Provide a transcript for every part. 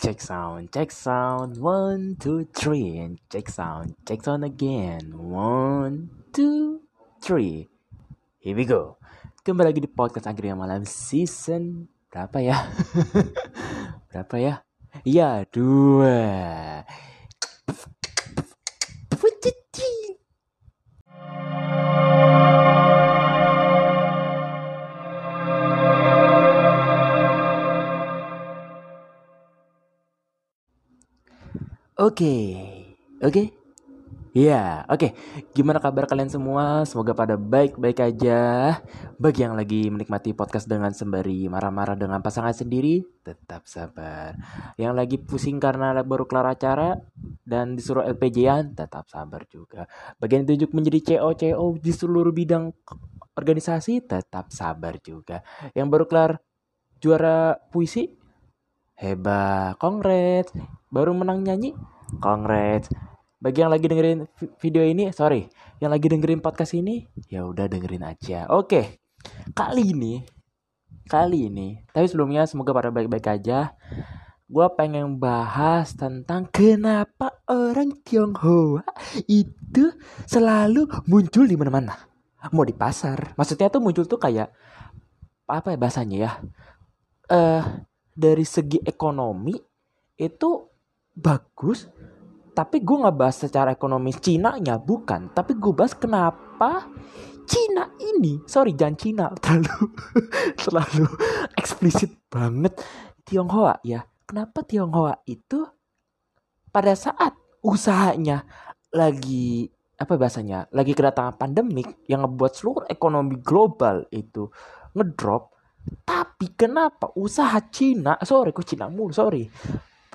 Check sound, check sound, one, two, three, and check sound, check sound again, one, two, three. Here we go. Kembali lagi di podcast akhirnya malam season berapa ya? berapa ya? Iya dua. Oke, oke, ya, oke. Gimana kabar kalian semua? Semoga pada baik-baik aja. Bagi yang lagi menikmati podcast dengan sembari marah-marah dengan pasangan sendiri, tetap sabar. Yang lagi pusing karena baru kelar acara dan disuruh LPJ-an, tetap sabar juga. Bagi yang ditunjuk menjadi CO-CO di seluruh bidang organisasi, tetap sabar juga. Yang baru kelar juara puisi, hebat, kongres baru menang nyanyi congrats. Bagi yang lagi dengerin video ini sorry yang lagi dengerin podcast ini ya udah dengerin aja. Oke kali ini kali ini tapi sebelumnya semoga pada baik-baik aja. Gue pengen bahas tentang kenapa orang Tionghoa itu selalu muncul di mana-mana. Mau di pasar. Maksudnya tuh muncul tuh kayak apa ya bahasanya ya? Eh uh, dari segi ekonomi itu bagus. Tapi gue nggak bahas secara ekonomi Cina nya bukan. Tapi gue bahas kenapa Cina ini sorry jangan Cina terlalu terlalu eksplisit banget. Tionghoa ya. Kenapa Tionghoa itu pada saat usahanya lagi apa bahasanya lagi kedatangan pandemik yang ngebuat seluruh ekonomi global itu ngedrop tapi kenapa usaha Cina sorry kok Cina mulu sorry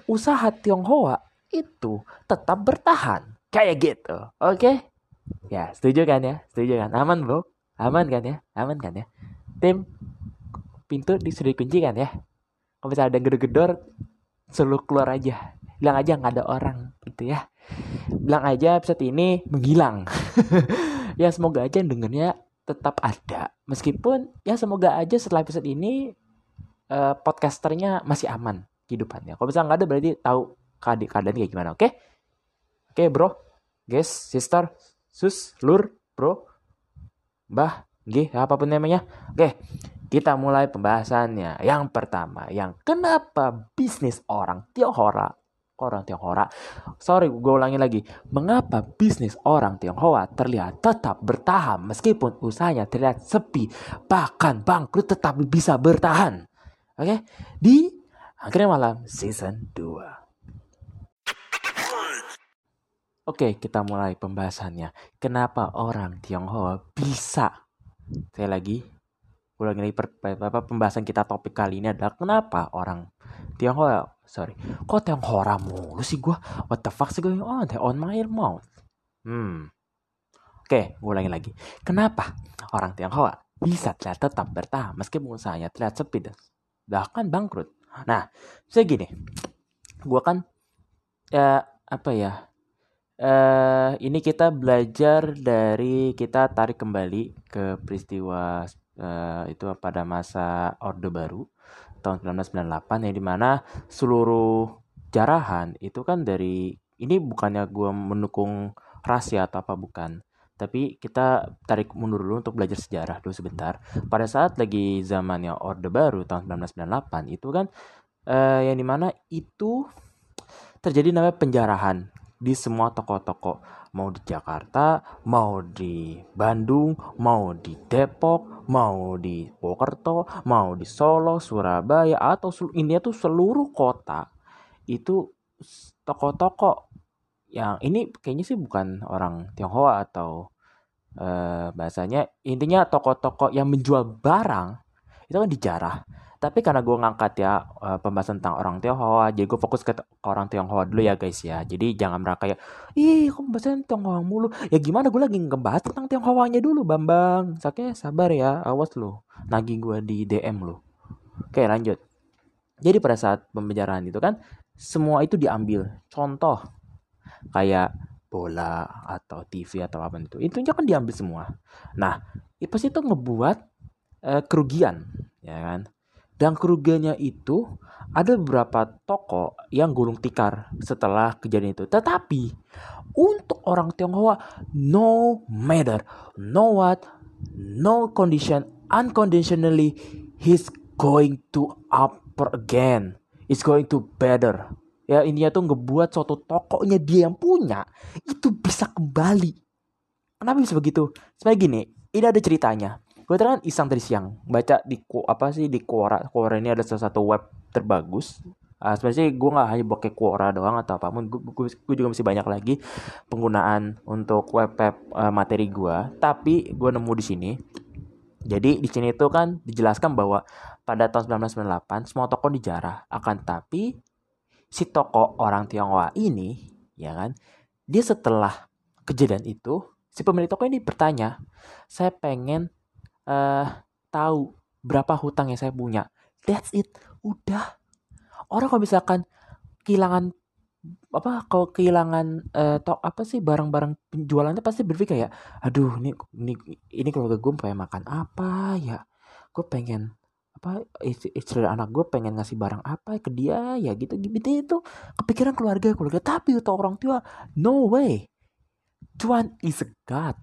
usaha Tionghoa itu tetap bertahan. Kayak gitu. Oke? Okay? Ya, setuju kan ya? Setuju kan? Aman, Bro? Aman kan ya? Aman kan ya? Tim, pintu sudah dikunci kan ya? Kalau misalnya ada gedor-gedor, selalu keluar aja. Bilang aja nggak ada orang gitu ya. Bilang aja episode ini menghilang. ya semoga aja yang dengernya tetap ada. Meskipun ya semoga aja setelah episode ini uh, podcasternya masih aman kehidupannya. Kalau misalnya nggak ada berarti tahu keadaan, kayak gimana, oke? Okay? Oke, okay, bro, guys, sister, sus, lur, bro, mbah, G, apa pun namanya. Oke, okay, kita mulai pembahasannya. Yang pertama, yang kenapa bisnis orang Tionghoa orang Tionghoa. Sorry, gue ulangi lagi. Mengapa bisnis orang Tionghoa terlihat tetap bertahan meskipun usahanya terlihat sepi, bahkan bangkrut tetap bisa bertahan? Oke, okay? di Akhirnya Malam Season 2. Oke, kita mulai pembahasannya. Kenapa orang Tionghoa bisa? Saya lagi ulangi lagi per, apa, pembahasan kita topik kali ini adalah kenapa orang Tionghoa, sorry, kok Tionghoa mulu sih gue? What the fuck sih going on on my mouth? Hmm. Oke, ulangi lagi. Kenapa orang Tionghoa bisa tetap bertahan meskipun usahanya terlihat sepi dan bahkan bangkrut? Nah, saya gini, gue kan ya apa ya? Uh, ini kita belajar dari kita tarik kembali ke peristiwa uh, itu pada masa Orde Baru tahun 1998 yang di mana seluruh jarahan itu kan dari ini bukannya gue mendukung ras ya atau apa bukan tapi kita tarik mundur dulu untuk belajar sejarah dulu sebentar. Pada saat lagi zamannya Orde Baru tahun 1998 itu kan uh, yang di mana itu terjadi namanya penjarahan di semua toko-toko mau di Jakarta, mau di Bandung, mau di Depok, mau di Purwokerto, mau di Solo, Surabaya atau ini tuh seluruh kota itu toko-toko yang ini kayaknya sih bukan orang Tionghoa atau uh, bahasanya intinya toko-toko yang menjual barang itu kan dijarah. Tapi karena gue ngangkat ya uh, pembahasan tentang orang Tionghoa jadi gue fokus ke, orang Tionghoa dulu ya guys ya. Jadi jangan merasa kayak ih kok pembahasan Tionghoa mulu? Ya gimana gue lagi ngebahas tentang Tionghoanya dulu Bambang. Oke sabar ya awas lo nagih gue di DM lo oke lanjut. Jadi pada saat pembicaraan itu kan semua itu diambil. Contoh kayak bola atau TV atau apa itu itu kan diambil semua nah itu pasti itu ngebuat uh, kerugian ya kan Dan kerugiannya itu ada beberapa toko yang gulung tikar setelah kejadian itu. Tetapi untuk orang Tionghoa, no matter, no what, no condition, unconditionally, he's going to upper again. It's going to better. Ya ini tuh ngebuat suatu tokonya dia yang punya itu bisa kembali. Kenapa bisa begitu? Sebenarnya gini, ini ada ceritanya. Gue kan iseng tadi siang baca di apa sih di Quora. Quora ini ada salah satu web terbagus. Uh, sebenarnya gue nggak hanya pakai Quora doang atau apa gue, gue juga masih banyak lagi penggunaan untuk web web uh, materi gue tapi gue nemu di sini. Jadi di sini itu kan dijelaskan bahwa pada tahun 1998 semua toko dijarah. Akan tapi si toko orang Tionghoa ini ya kan dia setelah kejadian itu si pemilik toko ini bertanya saya pengen uh, tahu berapa hutang yang saya punya. That's it. Udah. Orang kalau misalkan kehilangan apa kalau kehilangan uh, tok apa sih barang-barang penjualannya pasti berpikir kayak aduh ini ini ini keluarga gue pengen makan apa ya gue pengen apa istri, anak gue pengen ngasih barang apa ke dia ya gitu gitu itu kepikiran keluarga keluarga. Tapi itu orang tua no way. Tuhan is a God.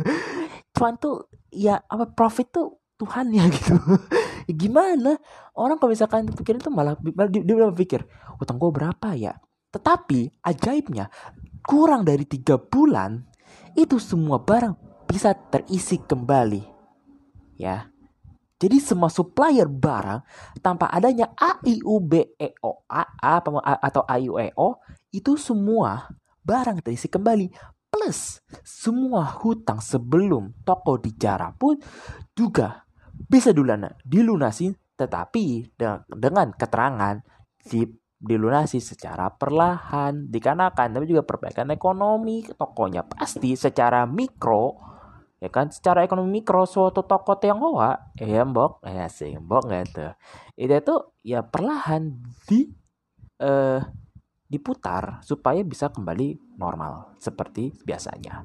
Tuhan tuh ya apa profit tuh Tuhan ya gitu. Gimana? Orang kalau misalkan pikirin tuh malah dia, dia berpikir utang gue berapa ya? Tetapi ajaibnya kurang dari tiga bulan itu semua barang bisa terisi kembali. Ya jadi semua supplier barang tanpa adanya A I U B E O A, A atau A U E O itu semua barang terisi kembali. Plus semua hutang sebelum toko dijarah pun juga bisa dilunasi. Tetapi dengan keterangan di dilunasi secara perlahan dikarenakan tapi juga perbaikan ekonomi tokonya pasti secara mikro ya kan? Secara ekonomi mikro suatu toko Tionghoa. Ya mbok? Ya sih mbok gitu itu tuh ya perlahan di eh diputar supaya bisa kembali normal seperti biasanya.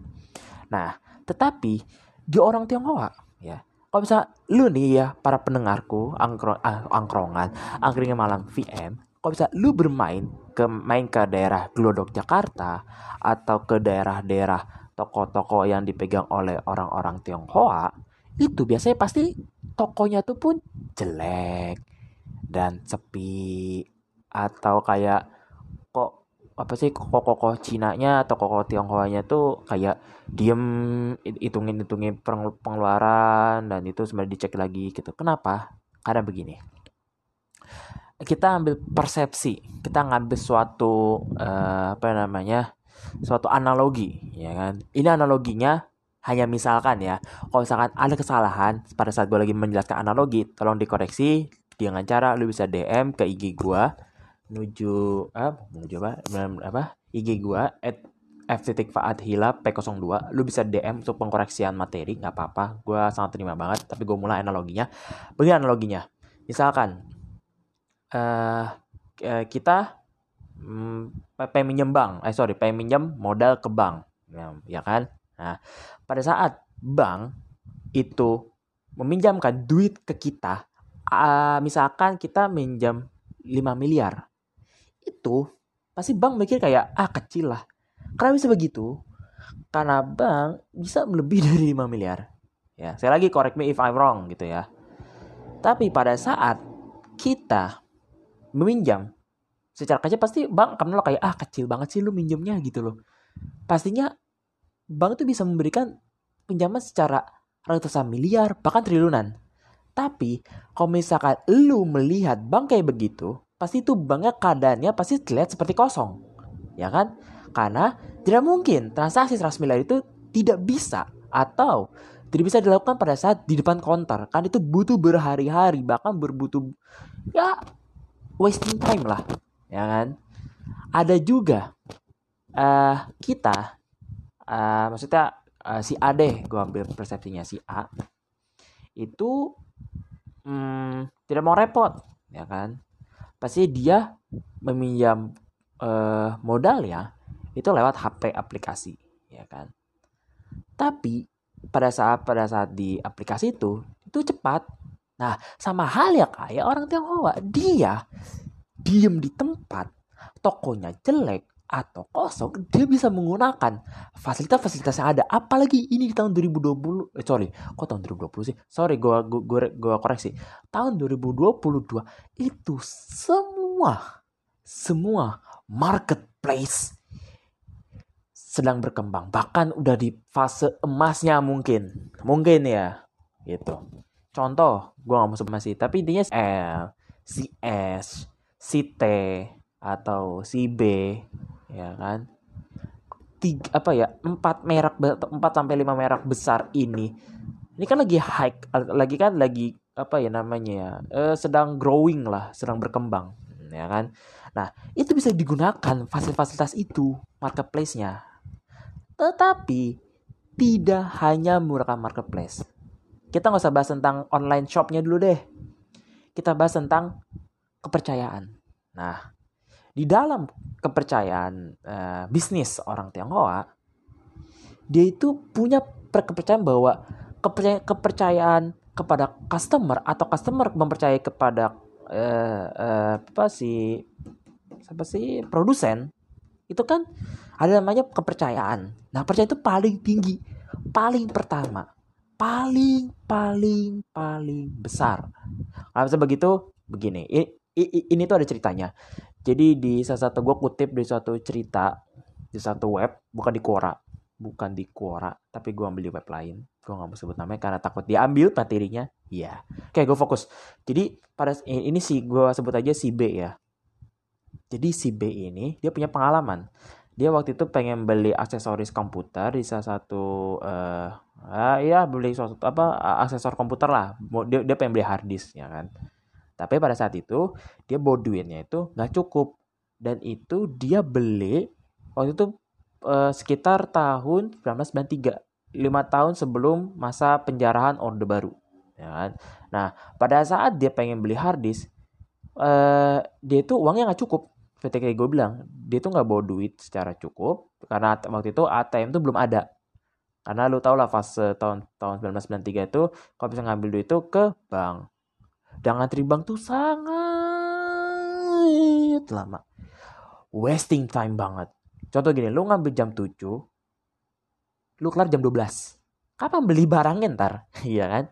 Nah, tetapi di orang Tionghoa ya, kalau bisa lu nih ya para pendengarku angkro, ah, angkrongan, angkringan malam VM, kalau bisa lu bermain ke main ke daerah Glodok Jakarta atau ke daerah-daerah toko-toko yang dipegang oleh orang-orang Tionghoa, itu biasanya pasti tokonya tuh pun jelek dan sepi atau kayak apa sih koko-koko Cina-nya atau koko Tionghoa-nya tuh kayak diem hitungin hitungin pengeluaran dan itu sebenarnya dicek lagi gitu. Kenapa? Karena begini. Kita ambil persepsi, kita ngambil suatu uh, apa namanya? Suatu analogi, ya kan? Ini analoginya hanya misalkan ya, kalau misalkan ada kesalahan pada saat gue lagi menjelaskan analogi, tolong dikoreksi dengan cara lu bisa DM ke IG gue menuju ah menuju apa? Apa? IG gua at f titik faat hila p02 lu bisa DM untuk pengkoreksian materi nggak apa-apa. Gua sangat terima banget tapi gua mulai analoginya. Begini analoginya? Misalkan uh, kita um, pengen minjem bank eh sorry pengen minjem modal ke bank ya, ya kan nah pada saat bank itu meminjamkan duit ke kita uh, misalkan kita minjam 5 miliar itu pasti bank mikir kayak ah kecil lah. Karena bisa begitu? Karena bank bisa lebih dari 5 miliar. Ya, saya lagi correct me if I'm wrong gitu ya. Tapi pada saat kita meminjam secara kecil pasti bank akan menolak kayak ah kecil banget sih lu minjemnya gitu loh. Pastinya bank itu bisa memberikan pinjaman secara ratusan miliar bahkan triliunan. Tapi kalau misalkan lu melihat bank kayak begitu, pasti itu banknya keadaannya pasti terlihat seperti kosong. Ya kan? Karena tidak mungkin transaksi 100 miliar itu tidak bisa atau tidak bisa dilakukan pada saat di depan konter. Kan itu butuh berhari-hari bahkan berbutuh ya wasting time lah. Ya kan? Ada juga uh, kita uh, maksudnya uh, si A deh gue ambil persepsinya. Si A itu hmm, tidak mau repot ya kan? Pasti dia meminjam uh, modal ya itu lewat HP aplikasi ya kan? Tapi pada saat pada saat di aplikasi itu itu cepat. Nah, sama hal ya kayak orang Tionghoa, dia diem di tempat, tokonya jelek atau kosong, dia bisa menggunakan fasilitas-fasilitas yang ada. Apalagi ini di tahun 2020, eh, sorry, kok tahun 2020 sih? Sorry, gue gua, gua koreksi. Tahun 2022 itu semua, semua marketplace sedang berkembang. Bahkan udah di fase emasnya mungkin. Mungkin ya, gitu. Contoh, gue gak mau sebut masih, tapi intinya L, si S, si T, atau si B, ya kan? Tiga, apa ya, empat merek, empat sampai lima merek besar ini, ini kan lagi high, lagi kan lagi apa ya namanya ya, eh, sedang growing lah, sedang berkembang, ya kan? Nah, itu bisa digunakan fasilitas-fasilitas itu, marketplace-nya. Tetapi, tidak hanya menggunakan marketplace kita nggak usah bahas tentang online shopnya dulu deh. Kita bahas tentang kepercayaan. Nah, di dalam kepercayaan uh, bisnis orang Tionghoa, dia itu punya kepercayaan bahwa kepercayaan, kepercayaan kepada customer atau customer mempercayai kepada uh, uh, apa sih apa sih produsen itu kan ada namanya kepercayaan. Nah, percaya itu paling tinggi, paling pertama paling paling paling besar. Kalau bisa begitu, begini. Ini, ini tuh ada ceritanya. Jadi di salah satu gue kutip di suatu cerita di satu web, bukan di Quora, bukan di Quora, tapi gue ambil di web lain. Gue gak mau sebut namanya karena takut diambil materinya. Iya. Oke, gue fokus. Jadi pada ini sih gue sebut aja si B ya. Jadi si B ini dia punya pengalaman dia waktu itu pengen beli aksesoris komputer di salah satu uh, uh, ya beli suatu apa aksesor komputer lah dia dia pengen beli hard disk ya kan tapi pada saat itu dia bawa duitnya itu nggak cukup. Dan itu dia beli waktu itu uh, sekitar tahun 1993 lima tahun sebelum masa penjarahan orde baru ya kan? Nah pada saat dia pengen beli hard disk uh, dia itu uangnya nggak cukup. Seperti kayak gue bilang dia tuh nggak bawa duit secara cukup karena waktu itu ATM tuh belum ada. Karena lu tau lah fase tahun tahun 1993 itu kalau bisa ngambil duit itu ke bank dan ngantri bank tuh sangat lama. Wasting time banget. Contoh gini lu ngambil jam 7 lu kelar jam 12 kapan beli barangnya ntar? Iya kan?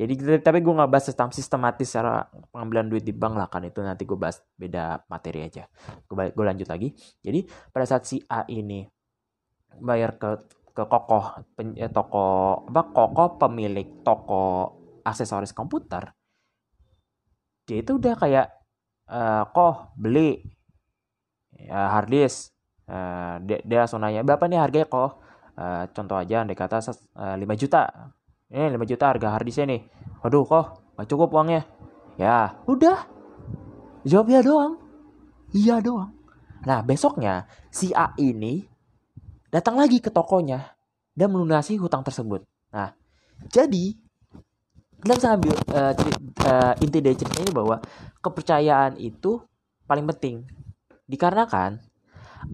Jadi tapi gue nggak bahas tentang sistematis secara pengambilan duit di bank lah kan. Itu nanti gue bahas beda materi aja. Gue gue lanjut lagi. Jadi pada saat si A ini bayar ke ke kokoh pen, eh, toko apa kokoh pemilik toko aksesoris komputer dia itu udah kayak uh, koh beli ya harddisk uh, dia, dia langsung nanya berapa nih harganya koh? Uh, contoh aja andai kata uh, 5 juta. Ini 5 juta harga harddisknya nih. Waduh kok gak cukup uangnya. Ya. Udah. Jawab ya doang. Iya doang. Nah besoknya si A ini datang lagi ke tokonya dan melunasi hutang tersebut. Nah jadi kita bisa ambil uh, uh, inti dari cerita ini bahwa kepercayaan itu paling penting dikarenakan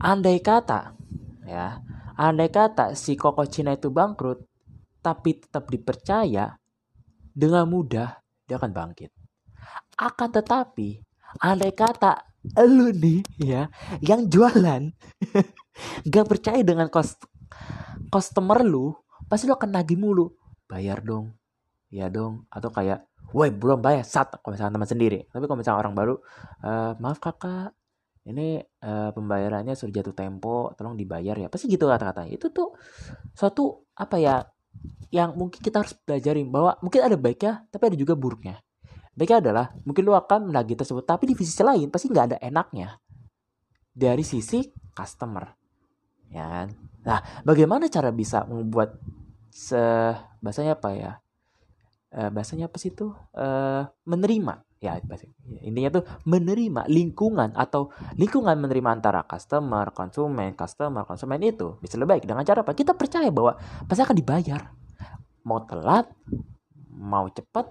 andai kata ya andai kata si koko Cina itu bangkrut tapi tetap dipercaya, dengan mudah dia akan bangkit. Akan tetapi, andai kata lu nih ya, yang jualan gak percaya dengan cost customer lu, pasti lu akan nagih mulu. Bayar dong, ya dong, atau kayak, woi belum bayar, saat kalau misalnya teman sendiri. Tapi kalau misalnya orang baru, e, maaf kakak, ini uh, pembayarannya sudah jatuh tempo, tolong dibayar ya. Pasti gitu kata-katanya. Itu tuh suatu apa ya yang mungkin kita harus belajarin bahwa mungkin ada baiknya tapi ada juga buruknya baiknya adalah mungkin lo akan menagih tersebut tapi di sisi lain pasti nggak ada enaknya dari sisi customer ya kan nah bagaimana cara bisa membuat se bahasanya apa ya e, bahasanya apa sih itu e, menerima ya intinya tuh menerima lingkungan atau lingkungan menerima antara customer konsumen customer konsumen itu bisa lebih baik dengan cara apa kita percaya bahwa pasti akan dibayar mau telat, mau cepat,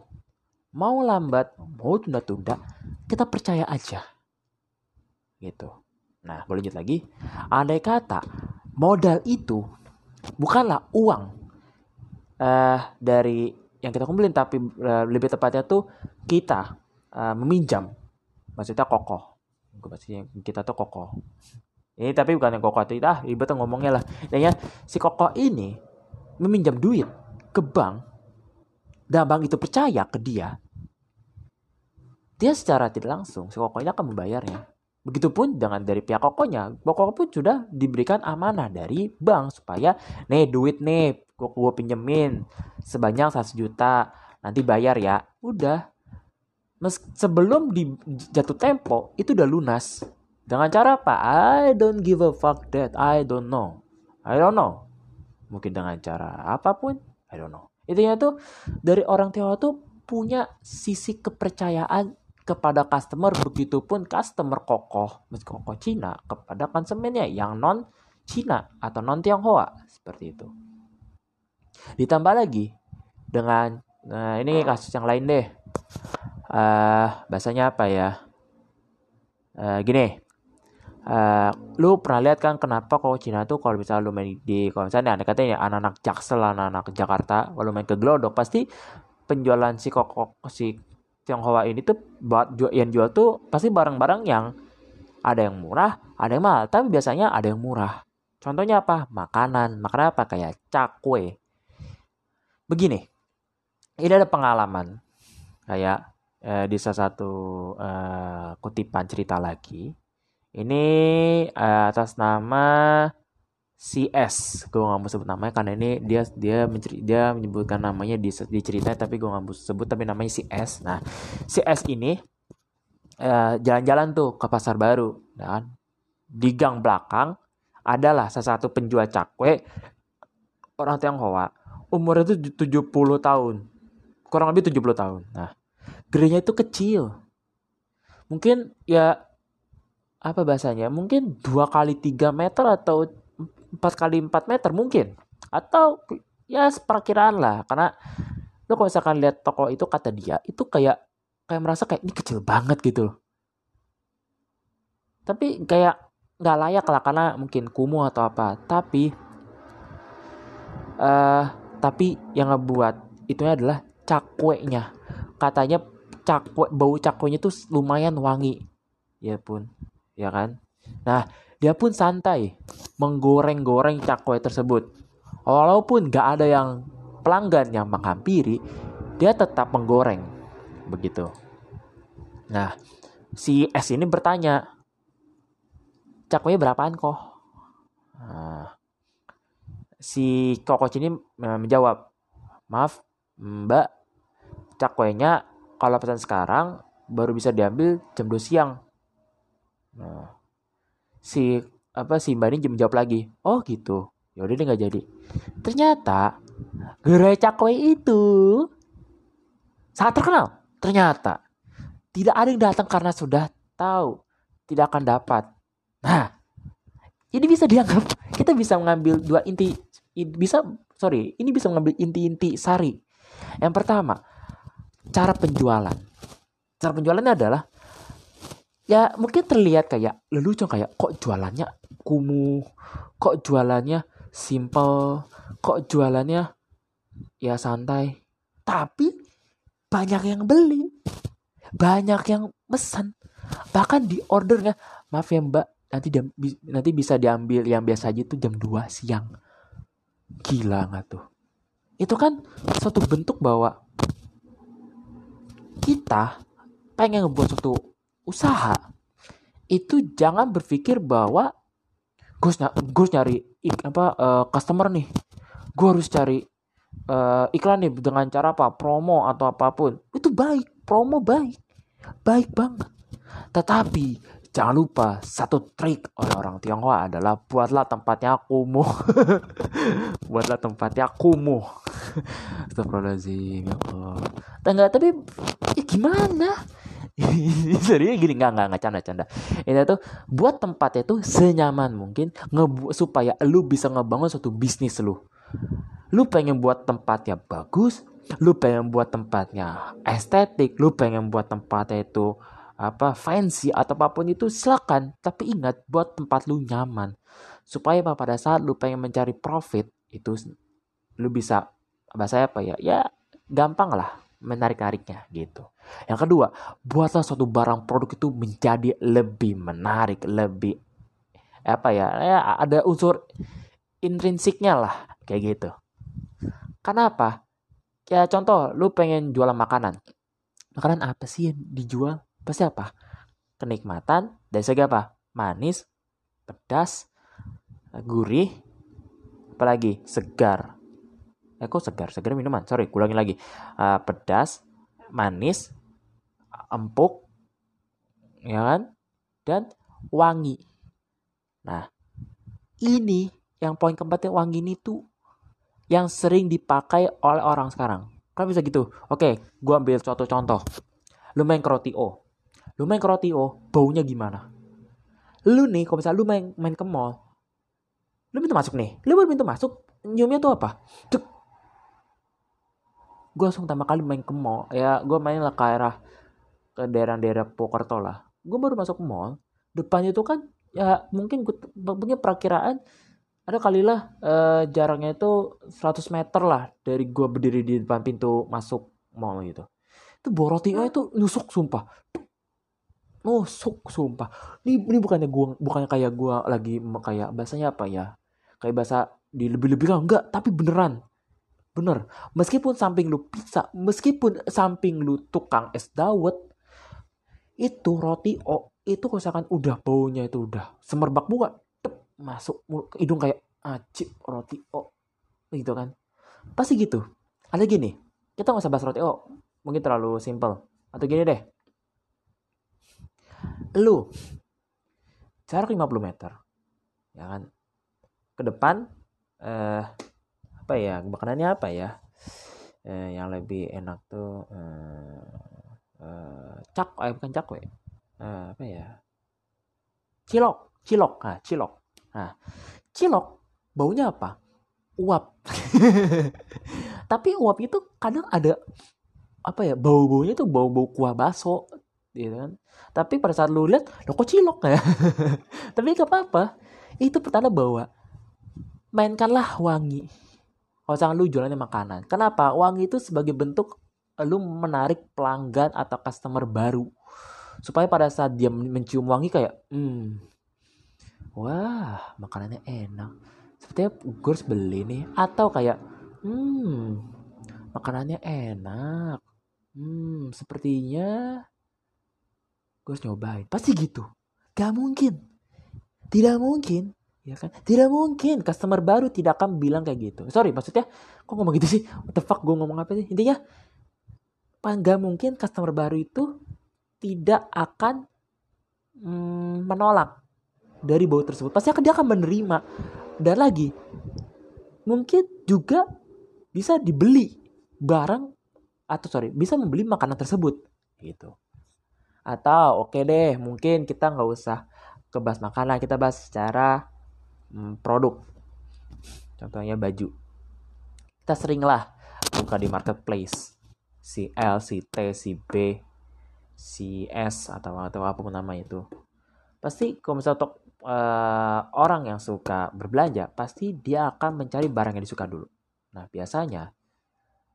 mau lambat, mau tunda-tunda, kita percaya aja. Gitu. Nah, boleh lanjut lagi. Andai kata modal itu bukanlah uang uh, dari yang kita kumpulin tapi uh, lebih tepatnya tuh kita uh, meminjam. Maksudnya kokoh. Maksudnya kita tuh kokoh. Ini tapi bukan yang kokoh itu ah ribet ngomongnya lah. Ya si kokoh ini meminjam duit ke bank dan bank itu percaya ke dia dia secara tidak langsung si kokoh ini akan membayarnya. Begitupun dengan dari pihak kokohnya, kokoh pun sudah diberikan amanah dari bank supaya nih duit nih gue, gue pinjemin sebanyak satu juta nanti bayar ya. Udah. Mes, sebelum di jatuh tempo itu udah lunas. Dengan cara apa? I don't give a fuck that. I don't know. I don't know. Mungkin dengan cara apa pun. I don't know. Intinya tuh dari orang Tionghoa tuh punya sisi kepercayaan kepada customer begitupun customer kokoh meski kokoh Cina kepada konsumennya yang non Cina atau non Tionghoa seperti itu. Ditambah lagi dengan nah ini kasus yang lain deh. Uh, bahasanya apa ya? Uh, gini, uh, lu pernah lihat kan kenapa kalau Cina tuh kalau misalnya lu main di kalau misalnya ada katanya anak-anak Jaksel, anak-anak Jakarta, kalau main ke Glodok pasti penjualan si kokok si Tionghoa ini tuh buat yang jual tuh pasti barang-barang yang ada yang murah, ada yang mahal, tapi biasanya ada yang murah. Contohnya apa? Makanan. Makanan apa? Kayak cakwe. Begini, ini ada pengalaman kayak eh, di salah satu eh, kutipan cerita lagi. Ini eh, atas nama CS gue gak mau sebut namanya karena ini dia dia menceri, dia menyebutkan namanya di, di cerita tapi gue gak mau sebut tapi namanya CS nah CS ini jalan jalan-jalan tuh ke pasar baru dan di gang belakang adalah salah satu penjual cakwe orang Tionghoa umurnya itu 70 tahun. Kurang lebih 70 tahun. Nah gerenya itu kecil. Mungkin ya apa bahasanya? Mungkin dua kali tiga meter atau 4 kali 4 meter mungkin. Atau ya seperkiraan lah. Karena lo kalau misalkan lihat toko itu kata dia itu kayak kayak merasa kayak ini kecil banget gitu tapi kayak nggak layak lah karena mungkin kumuh atau apa. Tapi uh, tapi yang ngebuat itu adalah cakwenya katanya cakwe bau cakwenya tuh lumayan wangi ya pun ya kan nah dia pun santai menggoreng-goreng cakwe tersebut. Walaupun gak ada yang pelanggan yang menghampiri, dia tetap menggoreng. Begitu. Nah, si S ini bertanya, cakwe berapaan kok? Nah, si Koko ini eh, menjawab, maaf mbak, cakwenya kalau pesan sekarang baru bisa diambil jam 2 siang. Nah, si apa si Mbak ini menjawab lagi oh gitu. Ya udah dia nggak jadi. Ternyata gerai cakwe itu sangat terkenal. Ternyata tidak ada yang datang karena sudah tahu tidak akan dapat. Nah ini bisa dianggap kita bisa mengambil dua inti bisa sorry ini bisa mengambil inti-inti sari. Yang pertama cara penjualan. Cara penjualannya adalah ya mungkin terlihat kayak lelucon kayak kok jualannya kumuh kok jualannya simple kok jualannya ya santai. Tapi banyak yang beli. Banyak yang pesan. Bahkan di ordernya maaf ya mbak nanti dia, nanti bisa diambil yang biasa aja itu jam 2 siang. Gila nggak tuh? Itu kan suatu bentuk bahwa kita pengen ngebuat suatu usaha. Itu jangan berpikir bahwa gue gue nyari apa uh, customer nih. Gue harus cari uh, iklan nih dengan cara apa? Promo atau apa pun. Itu baik promo baik. Baik banget. Tetapi jangan lupa satu trik oleh orang Tionghoa adalah buatlah tempatnya kumuh buatlah tempatnya kumuh Astagfirullahaladzim ya Allah tapi ya gimana Serius gini nggak nggak nggak canda canda. Ini tuh buat tempatnya tuh senyaman mungkin supaya lu bisa ngebangun suatu bisnis lu. Lu pengen buat tempatnya bagus, lu pengen buat tempatnya estetik, lu pengen buat tempatnya itu apa fancy atau apa pun itu silakan. Tapi ingat buat tempat lu nyaman supaya apa pada saat lu pengen mencari profit itu lu bisa bahasa apa ya ya gampang lah menarik-nariknya gitu. Yang kedua, buatlah suatu barang produk itu menjadi lebih menarik, lebih apa ya, ya ada unsur intrinsiknya lah kayak gitu. Kenapa? Ya contoh, lu pengen jualan makanan. Makanan apa sih yang dijual? Pasti apa? Kenikmatan dari segi apa? Manis, pedas, gurih, apalagi segar. Eh kok segar? Segar minuman. Sorry, ulangi lagi. Uh, pedas, manis, empuk, ya kan? Dan wangi. Nah, ini yang poin keempatnya wangi ini tuh yang sering dipakai oleh orang sekarang. Kan bisa gitu. Oke, gua ambil suatu contoh. Lu main ke roti O. Lu main ke roti O, baunya gimana? Lu nih, kalau misalnya lu main, main ke mall, lu pintu masuk nih. Lu baru pintu masuk, nyiumnya tuh apa? Cuk. Gue langsung pertama kali main ke mall. Ya, gue main lah ke arah ke daerah-daerah Pokerto lah. Gue baru masuk ke mall. Depannya tuh kan, ya mungkin gue punya perakiraan ada kali lah eh, jaraknya itu 100 meter lah dari gua berdiri di depan pintu masuk mall gitu itu borotio itu nusuk sumpah nusuk sumpah. Ini ini bukannya gua bukannya kayak gua lagi kayak bahasanya apa ya? Kayak bahasa di lebih-lebihkan enggak tapi beneran. Bener. Meskipun samping lu pizza meskipun samping lu tukang es dawet itu roti oh itu misalkan udah baunya itu udah semerbak bukan masuk ke hidung kayak acip roti o. Gitu kan. Pasti gitu. Ada gini kita nggak usah bahas roti o. Mungkin terlalu simple. Atau gini deh lu. Jarak 50 meter. Ya kan? Ke depan eh apa ya makanannya apa ya? Eh, yang lebih enak tuh eh, eh, cak eh bukan cakwe. Eh, apa ya? Cilok cilok. Ah cilok. Nah, cilok baunya apa? Uap. Tapi uap itu kadang ada apa ya bau-baunya tuh bau-bau kuah baso gitu kan? Tapi pada saat lu lihat lo kok cilok ya? Tapi gak apa-apa. Itu pertanda bahwa mainkanlah wangi. Kalau jangan lu jualannya makanan. Kenapa? Wangi itu sebagai bentuk lu menarik pelanggan atau customer baru. Supaya pada saat dia mencium wangi kayak hmm wah makanannya enak. Sepertinya gue harus beli nih. Atau kayak hmm makanannya enak. Hmm sepertinya gue harus nyobain. Pasti gitu. Gak mungkin. Tidak mungkin. Ya kan? Tidak mungkin. Customer baru tidak akan bilang kayak gitu. Sorry maksudnya kok ngomong gitu sih? What the fuck gue ngomong apa sih? Intinya gak mungkin customer baru itu tidak akan mm, menolak dari bau tersebut. Pasti akan dia akan menerima. Dan lagi mungkin juga bisa dibeli barang atau sorry bisa membeli makanan tersebut. Gitu atau oke okay deh mungkin kita nggak usah kebahas makanan kita bahas secara hmm, produk. Contohnya baju. Kita sering lah buka di marketplace. Si L si T si B si S atau atau apa pun nama itu. Pasti kalau misalnya uh, orang yang suka berbelanja pasti dia akan mencari barang yang disuka dulu. Nah, biasanya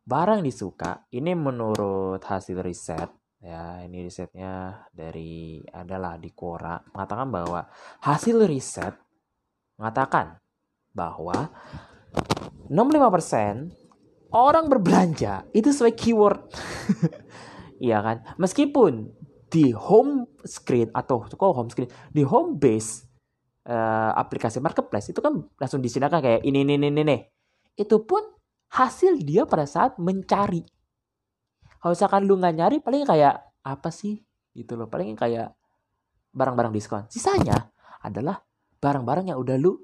barang yang disuka ini menurut hasil riset ya ini risetnya dari adalah di Quora mengatakan bahwa hasil riset mengatakan bahwa 65% orang berbelanja itu sesuai keyword. Iya kan? Meskipun di home screen atau kok home screen di home base uh, aplikasi marketplace itu kan langsung disediakan kayak ini ini ini ini. Itu pun hasil dia pada saat mencari. Kalau misalkan lu nggak nyari paling kayak apa sih gitu loh. Paling kayak barang-barang diskon. Sisanya adalah barang-barang yang udah lu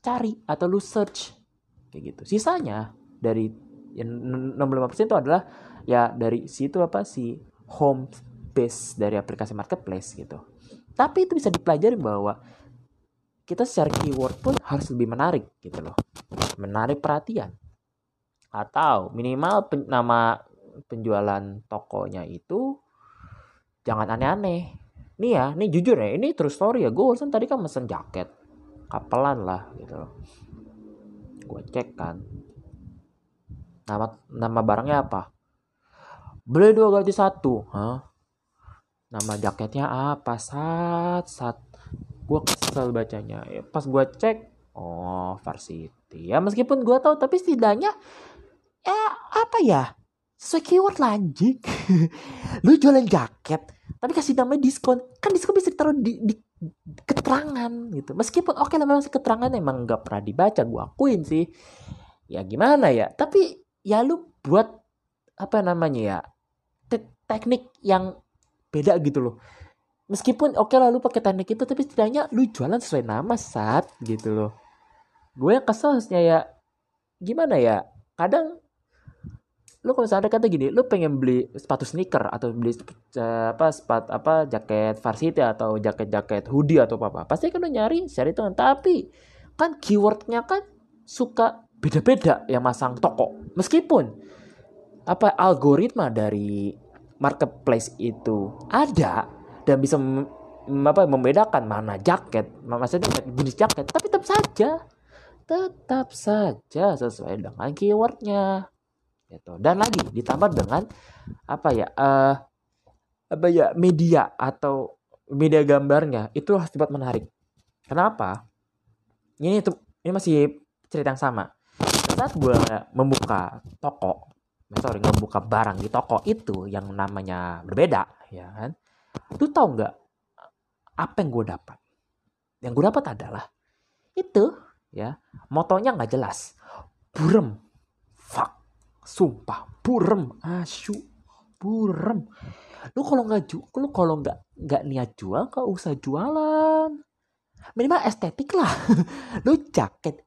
cari atau lu search kayak gitu. Sisanya dari yang 65% itu adalah ya dari situ apa sih home base dari aplikasi marketplace gitu. Tapi itu bisa dipelajari bahwa kita secara keyword pun harus lebih menarik gitu loh menarik perhatian atau minimal nama penjualan tokonya itu jangan aneh-aneh. Nih ya nih jujur ya ini true story ya. Gue urusan tadi kan mesen jaket kapelan lah gitu gue cek kan. Nama nama barangnya apa? Beli dua gaji satu. Hah? nama jaketnya apa? Sat sat. Gue kesel bacanya. Ya, pas gue cek oh varsity. Ya meskipun gue tahu tapi setidaknya ya apa ya sesuai keyword anjing. Lu jualan jaket tapi kasih nama diskon. Kan diskon bisa ditaruh di, di keterangan gitu. Meskipun oke okay lah memang keterangan emang nggak pernah dibaca gue akuin sih. Ya gimana ya? Tapi ya lu buat apa namanya ya te teknik yang beda gitu loh. Meskipun oke okay lah lu pakai teknik itu tapi setidaknya lu jualan sesuai nama saat gitu loh. Gue yang kesel ya gimana ya? Kadang lu kalau misalnya kata gini lu pengen beli sepatu sneaker atau beli uh, apa sepat apa jaket varsity atau jaket jaket hoodie atau apa apa pasti kan lu nyari cari itu. Tapi kan keywordnya kan suka beda-beda yang masang toko. Meskipun apa algoritma dari marketplace itu ada dan bisa mem, apa membedakan mana jaket maksudnya jenis jaket tapi tetap saja tetap saja sesuai dengan keywordnya gitu. Dan lagi ditambah dengan apa ya uh, apa ya media atau media gambarnya itu harus cepat menarik. Kenapa? Ini itu ini masih cerita yang sama. Saat gue membuka toko sorry membuka barang di toko itu yang namanya berbeda ya kan? Lu tahu nggak apa yang gue dapat? Yang gue dapat adalah itu ya motonya nggak jelas. Burem. Fuck sumpah burem asu burem. Lu kalau nggak lu kalau nggak nggak niat jual nggak usah jualan. Minimal estetik lah. Lu jaket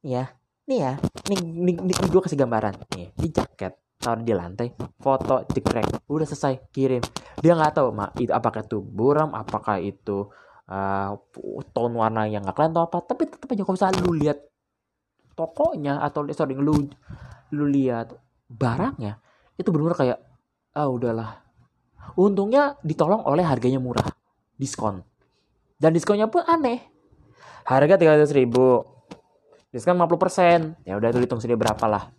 ya. Nih ya nih, nih, nih, gue kasih gambaran. Nih di jaket taruh di lantai foto jekrek udah selesai kirim. Dia nggak tahu mak itu apakah itu buram apakah itu uh, tone warna yang nggak kalian tahu apa. Tapi tetap aja kalau misalnya lu lihat tokonya atau sorry lu lu lihat barangnya itu benar kayak ah udahlah. Untungnya ditolong oleh harganya murah diskon. Dan diskonnya pun aneh. Harga tiga ratus ribu diskon 50% ya udah itu hitung sendiri berapa lah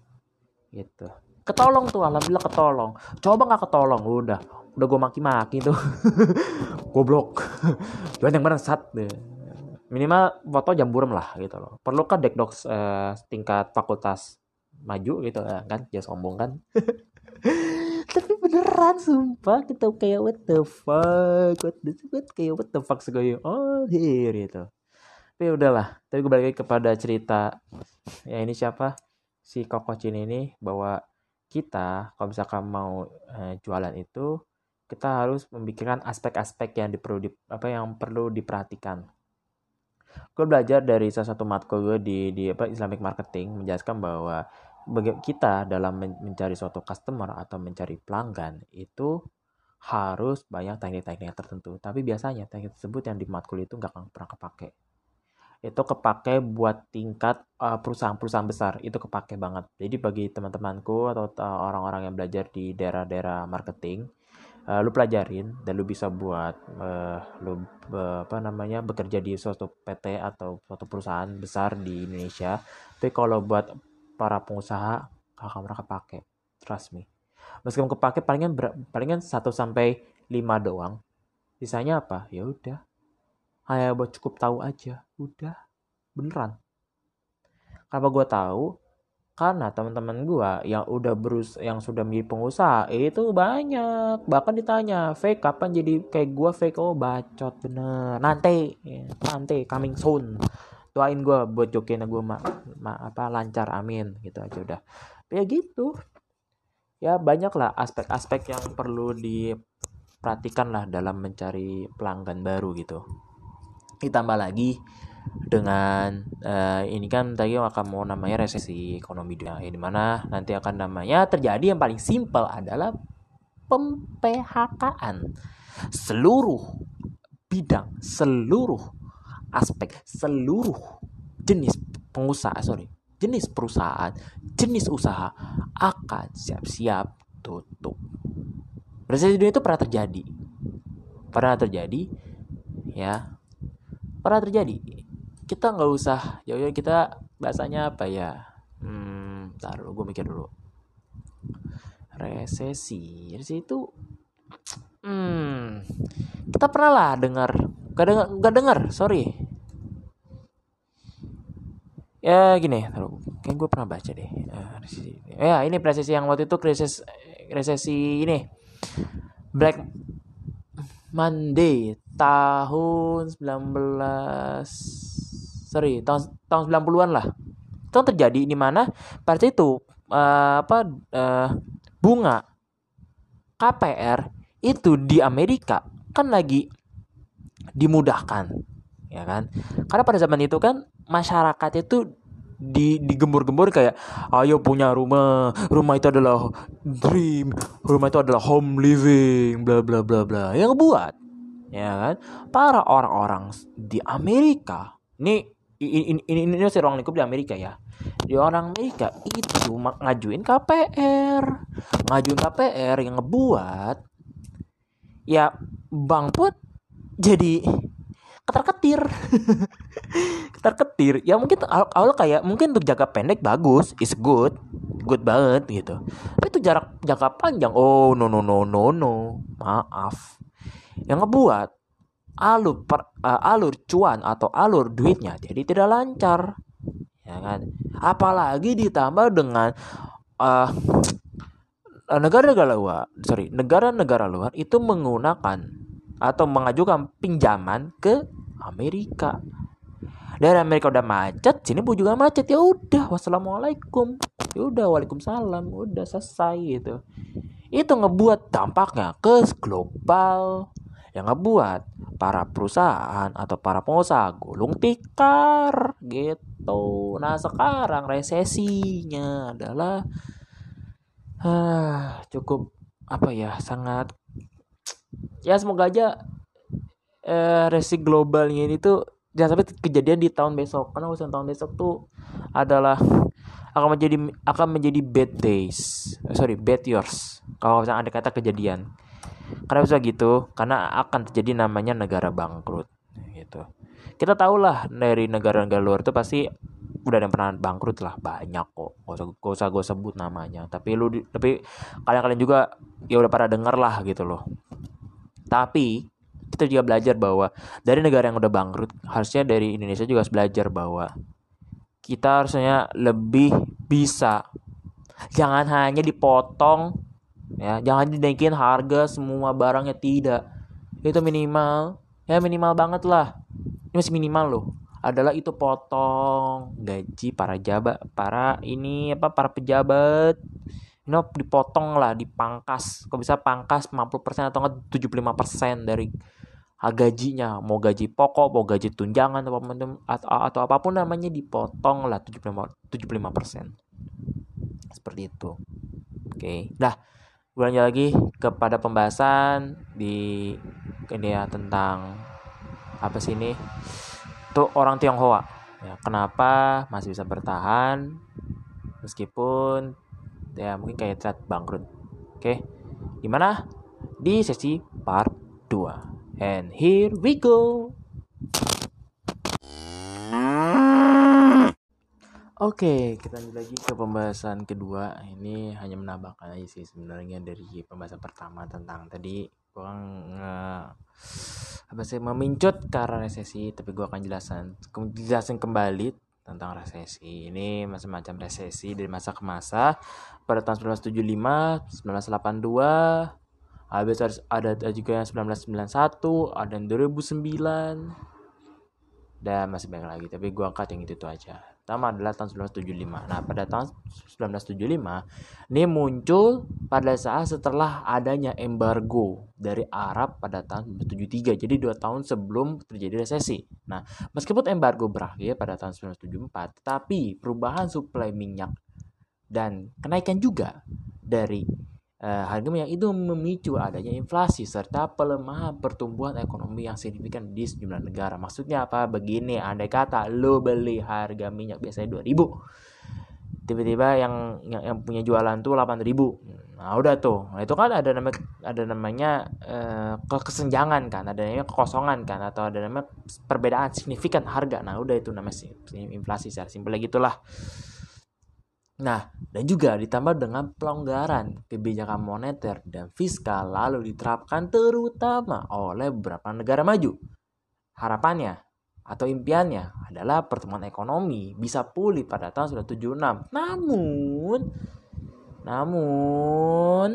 gitu. Ketolong tuh alhamdulillah ketolong. Coba nggak ketolong? Udah. Udah gue maki-maki tuh. Goblok. Cuman yang benar sat deh. Minimal foto jam burem lah gitu loh. Perlu kan dekdok eh, tingkat fakultas maju gitu ya kan jangan sombong kan. Tapi beneran sumpah kita kayak what the fuck what the what kayak what the fuck segala oh here gitu. Tapi udahlah tapi gue balik lagi kepada cerita ya ini siapa? Si kokocin ini bahwa kita kalau misalkan mau eh, jualan itu kita harus memikirkan aspek-aspek yang diperlu di, apa yang perlu diperhatikan. Gue belajar dari salah satu matkul gue di di apa Islamic marketing menjelaskan bahwa bagi kita dalam mencari suatu customer atau mencari pelanggan itu harus banyak teknik-teknik tertentu. Tapi biasanya teknik tersebut yang di matkul itu nggak akan pernah kepake. Itu kepake buat tingkat uh, perusahaan-perusahaan besar. Itu kepake banget. Jadi bagi teman-temanku atau uh, orang-orang yang belajar di daerah-daerah marketing uh, lu pelajarin dan lu bisa buat uh, lu uh, apa namanya bekerja di suatu PT atau suatu perusahaan besar di Indonesia. Tapi kalau buat para pengusaha akan mereka pakai trust me. Meskipun kepake palingan palingan 1 sampai 5 doang. Sisanya apa? Ya udah. Hanya buat cukup tahu aja. Udah. Beneran. Kenapa gue tahu? Karena teman-teman gue yang udah berus yang sudah menjadi pengusaha itu banyak. Bahkan ditanya fake kapan jadi kayak gue fake oh bacot bener. Nanti. Nanti coming soon doain gue buat jokin gue ma, ma, apa lancar amin gitu aja udah. Ya gitu. Ya banyak lah aspek-aspek yang perlu diperhatikan lah dalam mencari pelanggan baru gitu. Ditambah lagi dengan uh, ini kan tadi akan mau namanya resesi ekonomi dunia ini mana nanti akan namanya terjadi yang paling simpel adalah pemphk-an. Seluruh bidang seluruh aspek seluruh jenis pengusaha sorry jenis perusahaan jenis usaha akan siap-siap tutup. Resesi dunia itu pernah terjadi. Pernah terjadi ya. Pernah terjadi. Kita nggak usah ya kita bahasanya apa ya? Hmm taruh gue mikir dulu. Resesi. Resesi itu hmm. Kita pernah lah dengar. Gak dengar gak dengar sorry. Ya gini kayak gue pernah baca deh. Ya ini. Resesi yang waktu itu krisis resesi ini. Black Monday tahun 19 sorry tahun tahun 90-an lah. Itu terjadi di mana? Pada itu uh, apa uh, bunga KPR itu di Amerika kan lagi dimudahkan ya kan? Karena pada zaman itu kan masyarakat itu di digembur-gembur kayak ayo punya rumah rumah itu adalah dream rumah itu adalah home living bla bla bla bla. Yang buat ya kan? Para orang-orang di Amerika ini ini ini, ini, ini ruang lingkup di Amerika ya. Di orang Amerika itu ngajuin KPR ngajuin KPR yang ngebuat ya bang pun jadi ketar-ketir ketar-ketir ya mungkin awal kayak mungkin untuk jangka pendek bagus is good good banget gitu. Tapi itu jarak jangka panjang oh no no no no no maaf. Yang ngebuat alur per, uh, alur cuan atau alur duitnya jadi tidak lancar. Ya kan? Apalagi ditambah dengan uh, negara-negara luar sorry negara-negara luar itu menggunakan atau mengajukan pinjaman ke Amerika. Dari Amerika udah macet sini pun juga macet. Ya udah wassalamualaikum. Ya udah waalaikumsalam. Udah selesai gitu. Itu ngebuat dampaknya ke global. Yang ngebuat para perusahaan atau para pengusaha gulung tikar gitu. Nah sekarang resesinya adalah ah, cukup apa ya sangat ya semoga aja eh, resi globalnya ini tuh jangan sampai kejadian di tahun besok karena urusan tahun besok tuh adalah akan menjadi akan menjadi bad days eh, sorry bad years kalau misalnya ada kata kejadian. Karena bisa gitu karena akan terjadi namanya negara bangkrut gitu. Kita tahu lah dari negara-negara luar tuh pasti udah ada yang pernah bangkrut lah banyak kok. Gak usah gak usah gue sebut namanya. Tapi lu tapi kalian-kalian juga ya udah pada denger lah gitu loh. Tapi kita juga belajar bahwa dari negara yang udah bangkrut harusnya dari Indonesia juga harus belajar bahwa kita harusnya lebih bisa. Jangan hanya dipotong ya. Jangan dinaikin harga semua barangnya tidak. Itu minimal ya minimal banget lah. Ini masih minimal loh adalah itu potong gaji para jabat para ini apa para pejabat. Ini dipotong lah dipangkas. Kok bisa pangkas 50% atau enggak 75% dari gajinya. Mau gaji pokok mau gaji tunjangan atau, atau, atau apa pun namanya dipotong lah 75 75 persen. Seperti itu. Oke. Okay. nah lagi kepada pembahasan di ini ya tentang apa sih ini tuh orang Tionghoa. Ya kenapa masih bisa bertahan? Meskipun ya mungkin kayak trade bangkrut. Oke gimana? Di sesi part 2 And here we go. Oke, okay, kita lanjut lagi ke pembahasan kedua. Ini hanya menambahkan aja sih sebenarnya dari pembahasan pertama tentang tadi gua nge apa sih memincut ke arah resesi, tapi gua akan jelasin jelasin kembali tentang resesi. Ini macam-macam resesi dari masa ke masa. Pada tahun 1975, 1982, Habis ada, ada juga yang 1991, ada yang 2009 dan masih banyak lagi tapi gue angkat yang itu, itu aja pertama adalah tahun 1975 nah pada tahun 1975 ini muncul pada saat setelah adanya embargo dari Arab pada tahun 1973 jadi dua tahun sebelum terjadi resesi. Nah meskipun embargo berakhir pada tahun 1974 tetapi perubahan suplai minyak dan kenaikan juga dari harga minyak itu memicu adanya inflasi serta pelemahan pertumbuhan ekonomi yang signifikan di sejumlah negara. Maksudnya apa? Begini, andai kata lo beli harga minyak biasanya 2000 tiba-tiba yang, yang yang punya jualan tuh 8000 nah udah tuh nah, itu kan ada nama ada namanya uh, kesenjangan kan ada namanya kekosongan kan atau ada namanya perbedaan signifikan harga nah udah itu namanya inflasi secara simpel gitulah Nah, dan juga ditambah dengan pelonggaran kebijakan moneter dan fiskal lalu diterapkan terutama oleh beberapa negara maju. Harapannya atau impiannya adalah pertumbuhan ekonomi bisa pulih pada tahun 1976. Namun, namun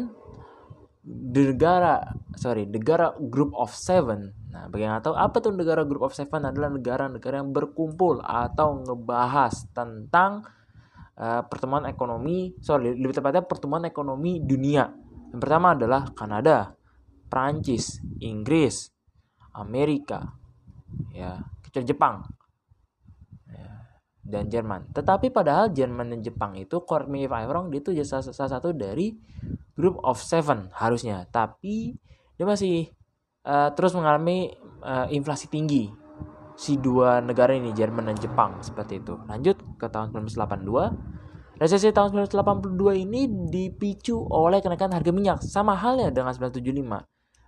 negara sorry negara group of seven nah bagi yang tahu apa tuh negara group of seven adalah negara-negara yang berkumpul atau ngebahas tentang uh, pertemuan ekonomi, sorry lebih tepatnya pertemuan ekonomi dunia. Yang pertama adalah Kanada, Prancis, Inggris, Amerika, ya, kecuali Jepang ya, dan Jerman. Tetapi padahal Jerman dan Jepang itu, correct me if itu salah, salah satu dari group of seven harusnya. Tapi dia masih uh, terus mengalami uh, inflasi tinggi si dua negara ini Jerman dan Jepang seperti itu. Lanjut ke tahun 1982. Resesi tahun 1982 ini dipicu oleh kenaikan harga minyak sama halnya dengan 1975.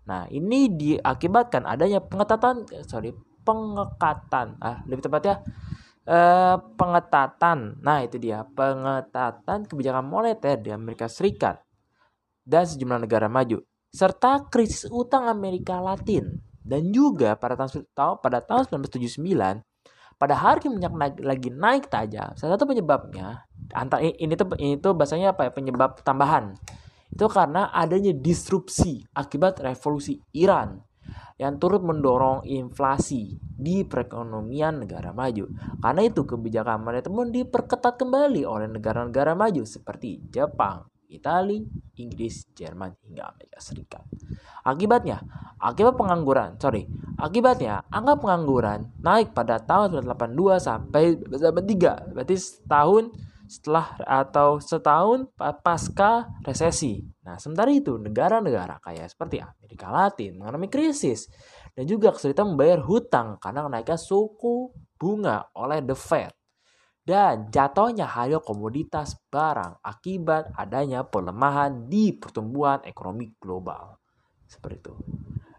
Nah, ini diakibatkan adanya pengetatan sorry, pengekatan. Ah, lebih tepatnya eh, pengetatan. Nah, itu dia, pengetatan kebijakan moneter di Amerika Serikat dan sejumlah negara maju serta krisis utang Amerika Latin dan juga pada tahun pada tahun 1979 pada harga minyak naik, lagi naik tajam salah satu penyebabnya antara ini tuh ini tuh bahasanya apa ya penyebab tambahan itu karena adanya disrupsi akibat revolusi Iran yang turut mendorong inflasi di perekonomian negara maju. Karena itu kebijakan pun diperketat kembali oleh negara-negara maju seperti Jepang, Italia, Inggris, Jerman, hingga Amerika Serikat. Akibatnya, akibat pengangguran, sorry, akibatnya angka pengangguran naik pada tahun 1982 sampai 1983, berarti setahun setelah atau setahun pasca resesi. Nah, sementara itu negara-negara kayak seperti Amerika Latin mengalami krisis dan juga kesulitan membayar hutang karena kenaikan suku bunga oleh The Fed dan jatuhnya harga komoditas barang akibat adanya pelemahan di pertumbuhan ekonomi global. Seperti itu.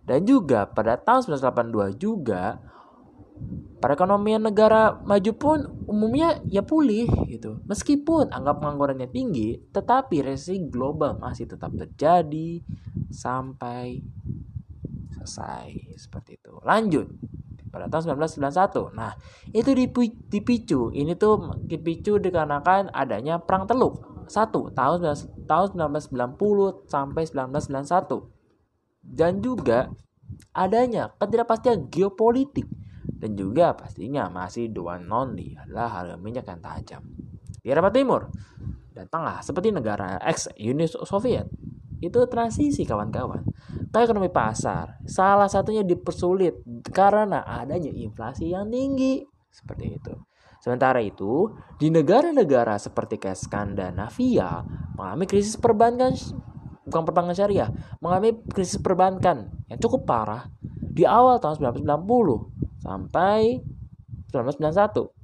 Dan juga pada tahun 1982 juga perekonomian negara maju pun umumnya ya pulih gitu. Meskipun angka penganggurannya tinggi, tetapi resesi global masih tetap terjadi sampai selesai seperti itu. Lanjut pada tahun 1991. Nah, itu dipicu. Ini tuh dipicu dikarenakan adanya perang Teluk. Satu tahun tahun 1990 sampai 1991. Dan juga adanya ketidakpastian geopolitik dan juga pastinya masih one only adalah harga minyak yang tajam. Di Eropa Timur dan Tengah seperti negara ex Uni Soviet itu transisi kawan-kawan ekonomi pasar salah satunya dipersulit karena adanya inflasi yang tinggi. Seperti itu. Sementara itu di negara-negara seperti kayak Skandinavia mengalami krisis perbankan bukan perbankan syariah mengalami krisis perbankan yang cukup parah di awal tahun 1990 sampai 1991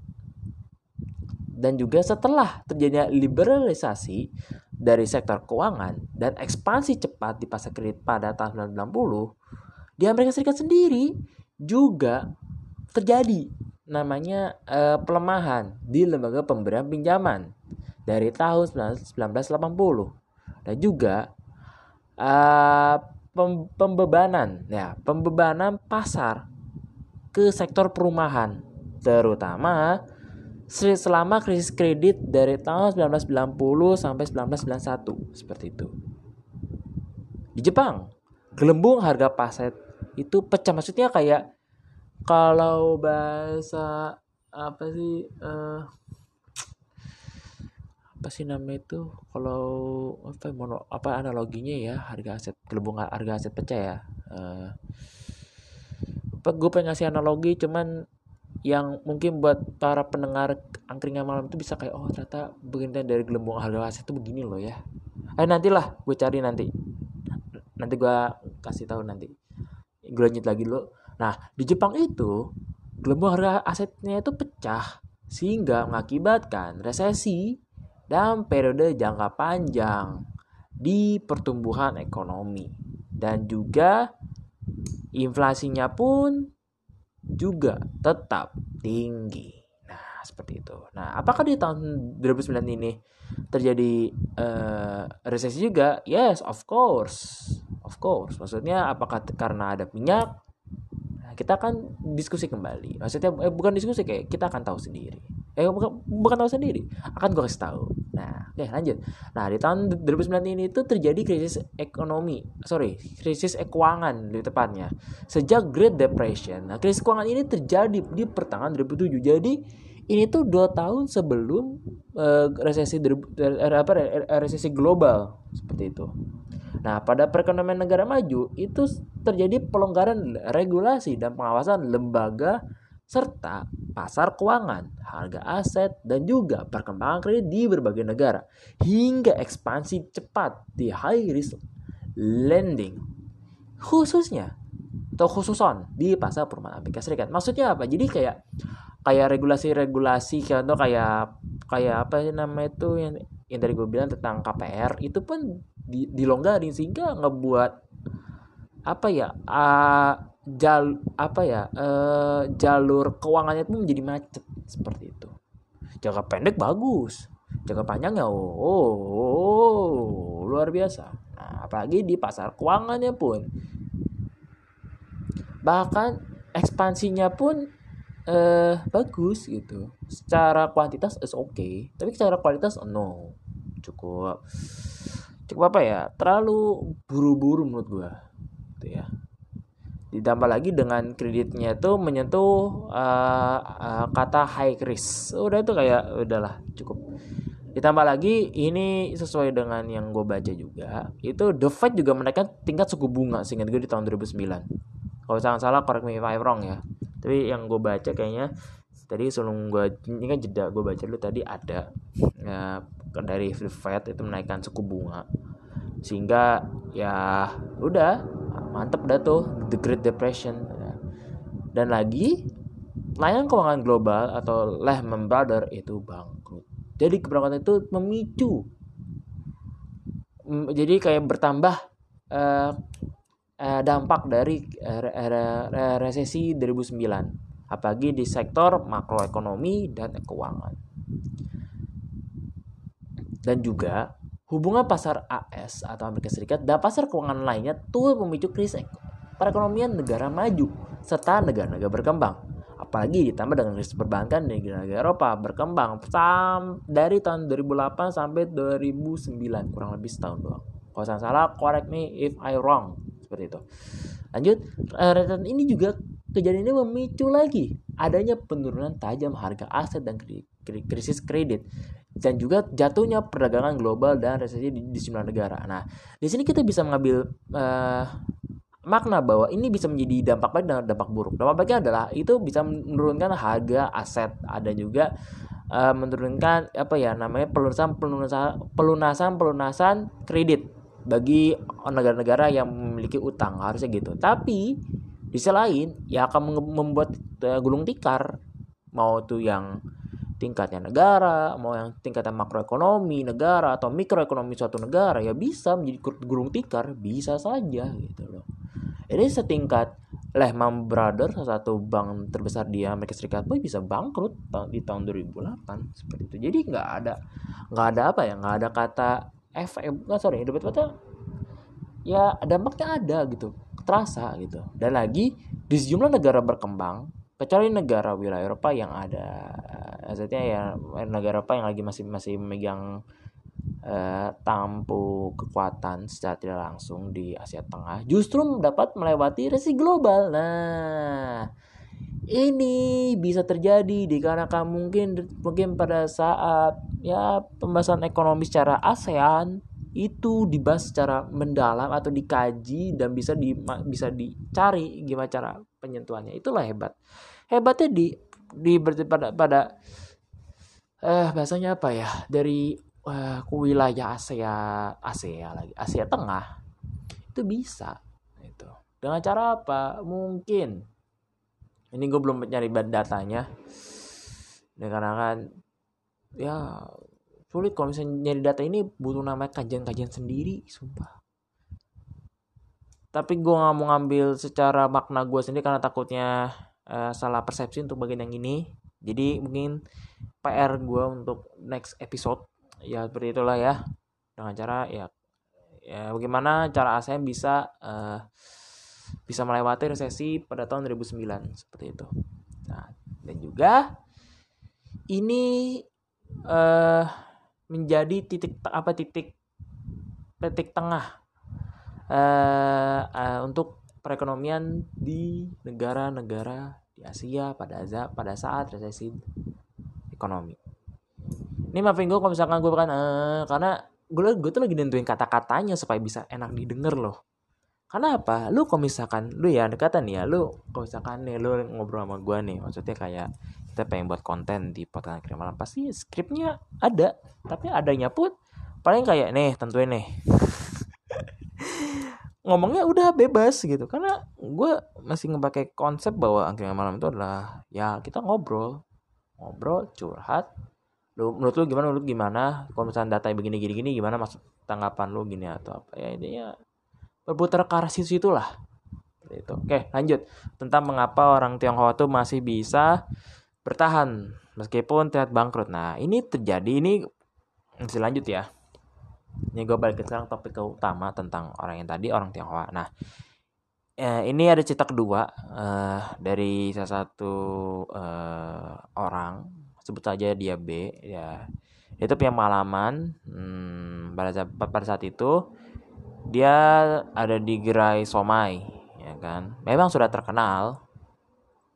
dan juga setelah terjadinya liberalisasi dari sektor keuangan dan ekspansi cepat di pasar kredit pada tahun 1990 di Amerika Serikat sendiri juga terjadi. Namanya uh, pelemahan di lembaga pemberian pinjaman dari tahun 1980 dan juga uh, pem pembebanan ya pembebanan pasar ke sektor perumahan terutama selama krisis kredit dari tahun 1990 sampai 1991 seperti itu. Di Jepang, gelembung harga paset itu pecah. Maksudnya kayak kalau bahasa apa sih uh, apa sih nama itu? Kalau apa mono apa analoginya ya harga aset gelembung harga aset pecah ya. Uh, apa gue pengen ngasih analogi cuman yang mungkin buat para pendengar angkringan malam itu bisa kayak oh ternyata begini dari gelembung aset itu begini loh ya. Eh nantilah gue cari nanti. Nanti gue kasih tahu nanti. Gue lanjut lagi dulu. Nah di Jepang itu gelembung harga asetnya itu pecah sehingga mengakibatkan resesi dan periode jangka panjang di pertumbuhan ekonomi. Dan juga inflasinya pun juga tetap tinggi. Nah, seperti itu. Nah, apakah di tahun 2009 ini terjadi uh, resesi juga? Yes, of course. Of course. Maksudnya apakah karena ada minyak? Kita akan diskusi kembali. Maksudnya eh, bukan diskusi kayak kita akan tahu sendiri. Eh bukan, bukan tahu sendiri, akan gue kasih tahu. Nah, oke lanjut. Nah, di tahun 2009 ini itu terjadi krisis ekonomi, sorry, krisis keuangan lebih tepatnya. Sejak Great Depression. Nah, krisis keuangan ini terjadi di pertengahan 2007. Jadi ini tuh dua tahun sebelum uh, resesi apa resesi global seperti itu. Nah, pada perekonomian negara maju itu terjadi pelonggaran regulasi dan pengawasan lembaga serta pasar keuangan, harga aset, dan juga perkembangan kredit di berbagai negara, hingga ekspansi cepat di high risk lending, khususnya atau khususon di pasar perumahan Amerika Serikat. Maksudnya apa? Jadi kayak kayak regulasi-regulasi contoh kayak kayak apa sih nama itu yang yang tadi gue bilang tentang KPR itu pun di, dilonggarin sehingga ngebuat apa ya uh, jal apa ya uh, jalur keuangannya pun menjadi macet seperti itu. Jangka pendek bagus jangka panjangnya oh, oh, oh luar biasa. Nah, apalagi di pasar keuangannya pun. Bahkan ekspansinya pun eh bagus gitu. Secara kuantitas is oke okay tapi secara kualitas no cukup cukup apa ya terlalu buru-buru menurut gua gitu ya. Ditambah lagi dengan kreditnya itu menyentuh uh, uh, kata high risk. Udah itu kayak udahlah cukup. Ditambah lagi ini sesuai dengan yang gue baca juga itu the Fed juga menaikkan tingkat suku bunga sehingga gue di tahun 2009 kalau jangan salah correct me if I'm wrong ya. Tapi yang gue baca kayaknya tadi sebelum gue ini kan jeda gue baca dulu tadi ada ya, dari Fed itu menaikkan suku bunga. Sehingga ya udah mantep dah tuh the Great Depression dan lagi layanan keuangan global atau Lehman Brothers itu bangkrut. Jadi keberangkatan itu memicu jadi kayak bertambah uh, eh, dampak dari eh, resesi 2009 apalagi di sektor makroekonomi dan keuangan dan juga hubungan pasar AS atau Amerika Serikat dan pasar keuangan lainnya tuh memicu krisis perekonomian negara maju serta negara-negara berkembang. Apalagi ditambah dengan krisis perbankan di negara Eropa berkembang dari tahun 2008 sampai 2009 kurang lebih setahun doang. Kalau saya salah correct me if I wrong seperti itu. Lanjut rentetan ini juga kejadian ini memicu lagi adanya penurunan tajam harga aset dan krisis kredit dan juga jatuhnya perdagangan global dan resesi di, di sejumlah negara. Nah, di sini kita bisa mengambil uh, makna bahwa ini bisa menjadi dampak baik dan dampak buruk. Dampak baiknya adalah itu bisa menurunkan harga aset, ada juga uh, menurunkan apa ya namanya pelunasan pelunasan pelunasan pelunasan kredit bagi negara-negara yang memiliki utang harusnya gitu tapi di sisi lain ya akan membuat uh, gulung tikar mau tuh yang tingkatnya negara mau yang tingkatnya makroekonomi negara atau mikroekonomi suatu negara ya bisa menjadi gulung tikar bisa saja gitu loh. Ini setingkat Lehman Brothers salah satu bank terbesar di Amerika Serikat pun bisa bangkrut di tahun 2008 seperti itu. Jadi nggak ada nggak ada apa ya nggak ada kata efek nggak sorry kata ya dampaknya ada gitu terasa gitu. Dan lagi di sejumlah negara berkembang kecuali negara wilayah Eropa yang ada maksudnya ya negara Eropa yang lagi masih masih memegang eh, tampu kekuatan secara tidak langsung di Asia Tengah justru dapat melewati resesi global. Nah ini bisa terjadi dikarenakan mungkin mungkin pada saat ya pembahasan ekonomi secara ASEAN itu dibahas secara mendalam atau dikaji dan bisa di bisa dicari gimana cara penyentuhannya. Itulah hebat. Hebatnya di di pada pada eh bahasanya apa ya? Dari uh, wilayah Asia Asia lagi Asia Tengah itu bisa itu dengan cara apa? Mungkin. Ini gue belum nyari datanya. Karena kan ya sulit kalau misalnya nyari data ini butuh namanya kajian-kajian sendiri sumpah tapi gue nggak mau ngambil secara makna gue sendiri karena takutnya uh, salah persepsi untuk bagian yang ini. Jadi mungkin PR gue untuk next episode ya seperti itulah ya. Dengan cara ya ya bagaimana cara ASEAN bisa uh, bisa melewati resesi pada tahun 2009 seperti itu. Nah dan juga ini uh, menjadi titik apa titik titik tengah uh, uh, untuk perekonomian di negara-negara di Asia pada pada saat resesi ekonomi. Ini maafin gue kalau misalkan gue bukan uh, karena gue gue tuh lagi nentuin kata-katanya supaya bisa enak didengar loh. Karena apa? Lu kalau misalkan lu ya dekatan ya, lu kalau misalkan nih lu ngobrol sama gue nih, maksudnya kayak kita pengen buat konten di podcast akhir malam pasti skripnya ada, tapi adanya pun paling kayak nih tentuin nih ngomongnya udah bebas gitu. Karena gue masih ngepakai konsep bahwa angkringan malam itu adalah ya kita ngobrol. Ngobrol curhat. Lu menurut lu gimana? Menurut gimana? Kalau misalnya data begini gini gini gimana maksud tanggapan lu gini atau apa? Ya intinya berputar ke arah situ itulah itu oke lanjut. Tentang mengapa orang Tionghoa tuh masih bisa bertahan meskipun terlihat bangkrut. Nah ini terjadi ini masih lanjut ya ini gue balik sekarang topik ke utama tentang orang yang tadi orang Tionghoa. Nah eh, ini ada cerita kedua eh, dari salah satu eh, orang. Sebut saja dia B ya. Itu punya pengalaman hmm, pada saat, pada saat itu dia ada di gerai somai ya kan? Memang sudah terkenal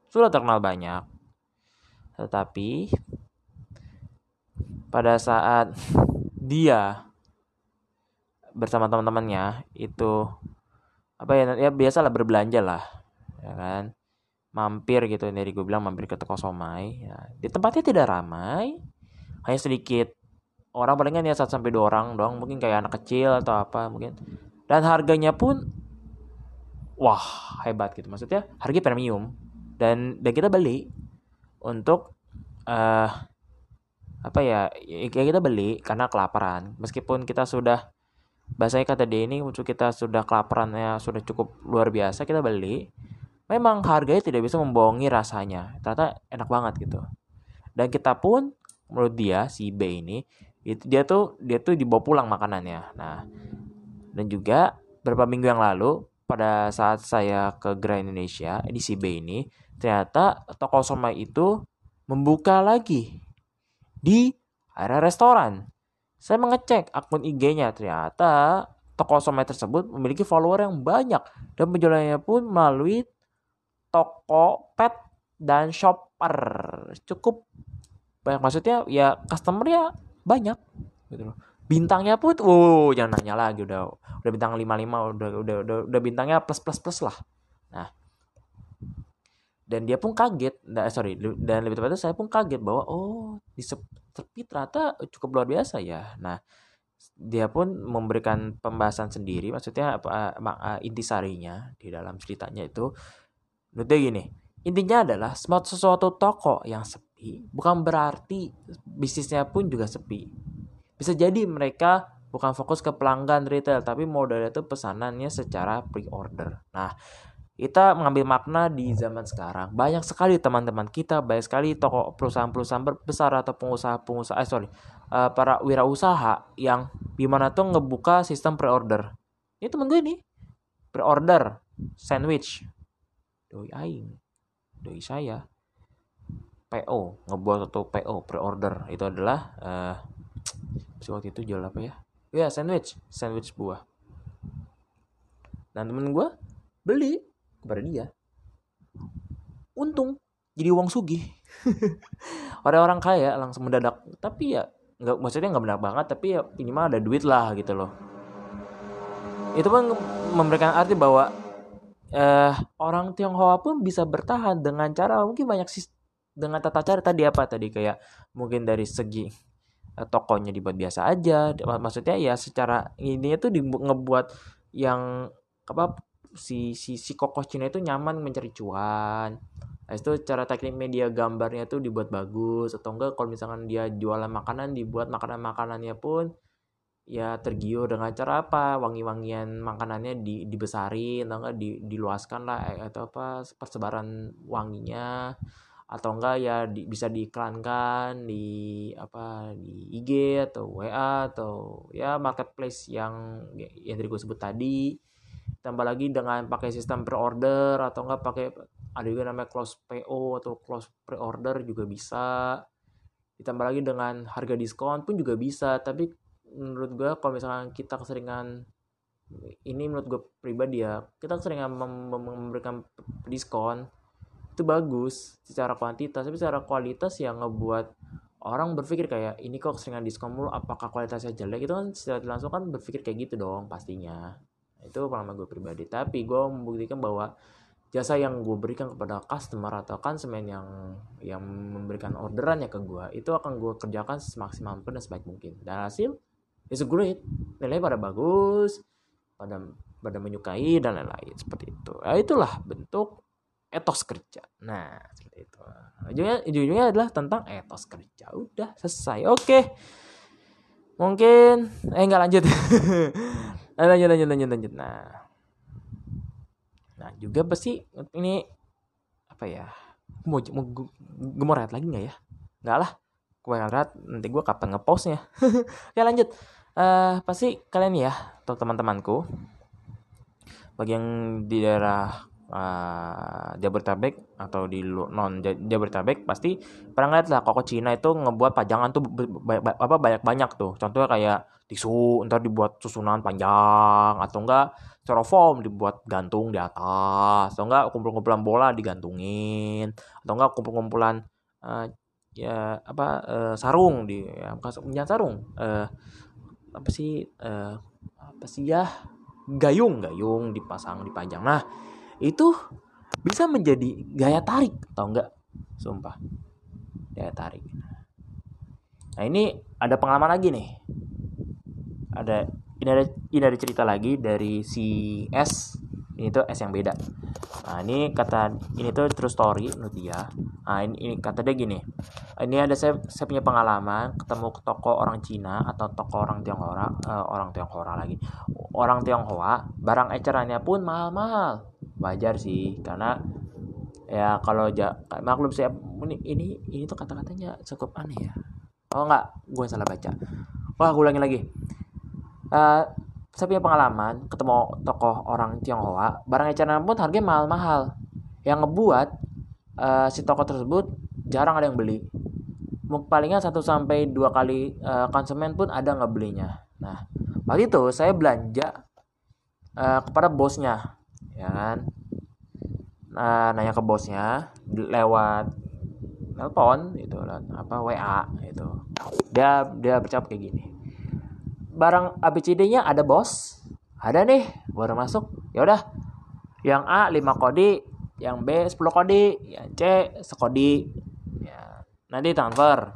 sudah terkenal banyak. Tetapi pada saat dia bersama teman-temannya itu apa ya ya biasalah berbelanja lah ya kan. Mampir gitu dari gue bilang mampir ke toko somai ya. di tempatnya tidak ramai hanya sedikit. Orang palingan ya satu sampai dua orang doang mungkin kayak anak kecil atau apa mungkin. Dan harganya pun wah hebat gitu. Maksudnya harga premium. Dan dan kita beli untuk uh, apa ya ya kita beli karena kelaparan. Meskipun kita sudah bahasanya kata dia ini untuk kita sudah kelaparannya sudah cukup luar biasa kita beli. Memang harganya tidak bisa membohongi rasanya. Ternyata enak banget gitu. Dan kita pun menurut dia si B ini itu dia tuh dia tuh dibawa pulang makanannya. Nah dan juga beberapa minggu yang lalu pada saat saya ke Grand Indonesia di si B ini ternyata toko somai itu membuka lagi di area restoran saya mengecek akun IG-nya, ternyata toko somai tersebut memiliki follower yang banyak dan penjualannya pun melalui toko pet dan shopper. Cukup banyak maksudnya ya customernya banyak gitu loh. Bintangnya pun wow jangan nanya lagi udah udah bintang 55 udah udah udah, udah bintangnya plus plus plus lah. Nah, dan dia pun kaget. Nah, sorry dan lebih tepatnya saya pun kaget bahwa oh di sepi ternyata cukup luar biasa ya. Nah dia pun memberikan pembahasan sendiri maksudnya apa intisarinya di dalam ceritanya itu. Menurut gini intinya adalah sesuatu toko yang sepi bukan berarti bisnisnya pun juga sepi. Bisa jadi mereka bukan fokus ke pelanggan retail tapi modalnya itu pesanannya secara pre-order. Nah kita mengambil makna di zaman sekarang. Banyak sekali teman-teman kita, banyak sekali toko perusahaan-perusahaan besar atau pengusaha-pengusaha, eh sorry, uh, para wirausaha yang gimana tuh ngebuka sistem pre-order. Ini temen gue nih, pre-order sandwich. Doi aing, doi saya. PO, ngebuat satu PO pre-order itu adalah uh, waktu itu jual apa ya? Ya sandwich, sandwich buah. Dan temen gue beli kepada dia untung jadi uang sugih. Orang-orang kaya langsung mendadak. Tapi ya nggak maksudnya nggak benar banget tapi ya minimal ada duit lah gitu loh. Itu pun memberikan arti bahwa eh, orang Tionghoa pun bisa bertahan dengan cara mungkin banyak sih dengan tata cara tadi apa? Tadi kayak mungkin dari segi eh, tokonya dibuat biasa aja. Maksudnya ya secara ini tuh ngebuat yang apa si si si kokoh Cina itu nyaman mencari cuan. Nah, itu cara teknik media gambarnya tuh dibuat bagus. Atau enggak kalau misalkan dia jualan makanan dibuat makanan-makanannya pun ya tergiur dengan cara apa? Wangi-wangian makanannya di dibesarin atau enggak di, diluaskan lah eh, atau apa persebaran wanginya. Atau enggak ya di, bisa diiklankan di apa di IG atau WA atau ya marketplace yang yang tadi gue sebut tadi tambah lagi dengan pakai sistem pre-order atau enggak pakai ada juga namanya close PO atau close pre-order juga bisa. Ditambah lagi dengan harga diskon pun juga bisa tapi menurut gue kalau misalnya kita keseringan ini menurut gue pribadi ya kita keseringan memberikan diskon itu bagus secara kuantitas tapi secara kualitas yang ngebuat orang berpikir kayak ini kok keseringan diskon mulu apakah kualitasnya jelek? Itu kan secara langsung kan berpikir kayak gitu dong pastinya itu pengalaman gue pribadi tapi gue membuktikan bahwa jasa yang gue berikan kepada customer atau konsumen yang yang memberikan orderannya ke gue itu akan gue kerjakan semaksimal mungkin dan sebaik mungkin dan hasil is great nilainya pada bagus pada pada menyukai dan lain-lain seperti itu nah, itulah bentuk etos kerja. Nah, seperti itu. Ujungnya, ujungnya adalah tentang etos kerja. Udah selesai. Oke. Mungkin eh nggak lanjut. lanjut lanjut lanjut lanjut. Nah. Nah, juga pasti ini apa ya? Mau mau gue mau rehat lagi nggak ya? Nggak lah. Gue rehat nanti gue kapan ngepostnya. ya lanjut. Uh, pasti kalian ya, teman-temanku, bagi yang di daerah uh, Jabodetabek atau di non Jabodetabek pasti pernah ngeliat lah koko Cina itu ngebuat pajangan tuh apa banyak banyak tuh. Contohnya kayak tisu ntar dibuat susunan panjang atau enggak styrofoam dibuat gantung di atas atau enggak kumpul-kumpulan bola digantungin atau enggak kumpul-kumpulan uh, ya apa uh, sarung di ya bukan sarung uh, apa sih uh, apa sih ya gayung gayung dipasang dipajang. Nah itu bisa menjadi gaya tarik atau enggak sumpah. Gaya tarik. Nah ini ada pengalaman lagi nih. Ada ini ada ini ada cerita lagi dari si S ini tuh S yang beda. Nah ini kata ini tuh true story menurut dia. Nah ini, ini kata dia gini. Ini ada saya saya punya pengalaman ketemu toko orang Cina atau toko orang Tionghoa uh, orang Tionghoa lagi. Orang Tionghoa barang ecerannya pun mahal-mahal. Wajar sih karena ya kalau ja, maklum saya ini ini ini tuh kata-katanya cukup aneh ya. Oh enggak gue salah baca. Wah gue ulangi lagi. Uh, saya punya pengalaman ketemu tokoh orang Tionghoa barang eceran pun harganya mahal-mahal. Yang ngebuat uh, si toko tersebut jarang ada yang beli. Palingan satu sampai dua kali uh, konsumen pun ada nggak belinya. Nah waktu itu saya belanja uh, kepada bosnya ya kan? Nah, nanya ke bosnya lewat telepon itu apa WA itu dia dia bercakap kayak gini barang ABCD-nya ada bos. Ada nih baru masuk. Ya udah. Yang A 5 kodi yang B 10 kodi yang C sekodi. Ya nanti transfer.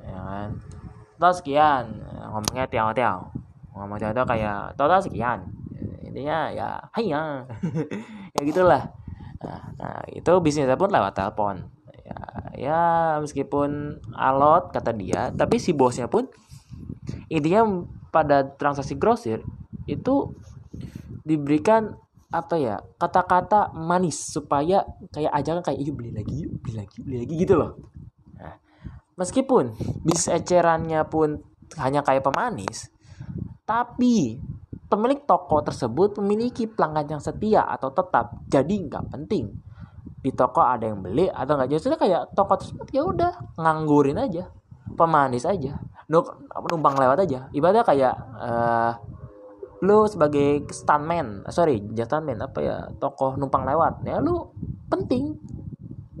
Ya kan. Total sekian. Ngomongnya tiao tiao ngomong tiao kayak total sekian. Intinya ya hanya ya gitulah. Nah, nah itu bisnisnya pun lewat telepon. Ya, ya meskipun alot kata dia tapi si bosnya pun intinya pada transaksi grosir itu diberikan apa ya kata-kata manis supaya kayak aja kayak yuk beli lagi yuk beli lagi beli lagi gitu loh. Nah, meskipun bisnis ecerannya pun hanya kayak pemanis tapi pemilik toko tersebut memiliki pelanggan yang setia atau tetap jadi nggak penting. Di toko ada yang beli atau nggak justru kayak toko tersebut ya udah nganggurin aja pemanis aja. Numpang lewat aja. Ibadah kayak uh, lu sebagai stuntman sorry jangan stuntman apa ya tokoh numpang lewat. Ya lu penting.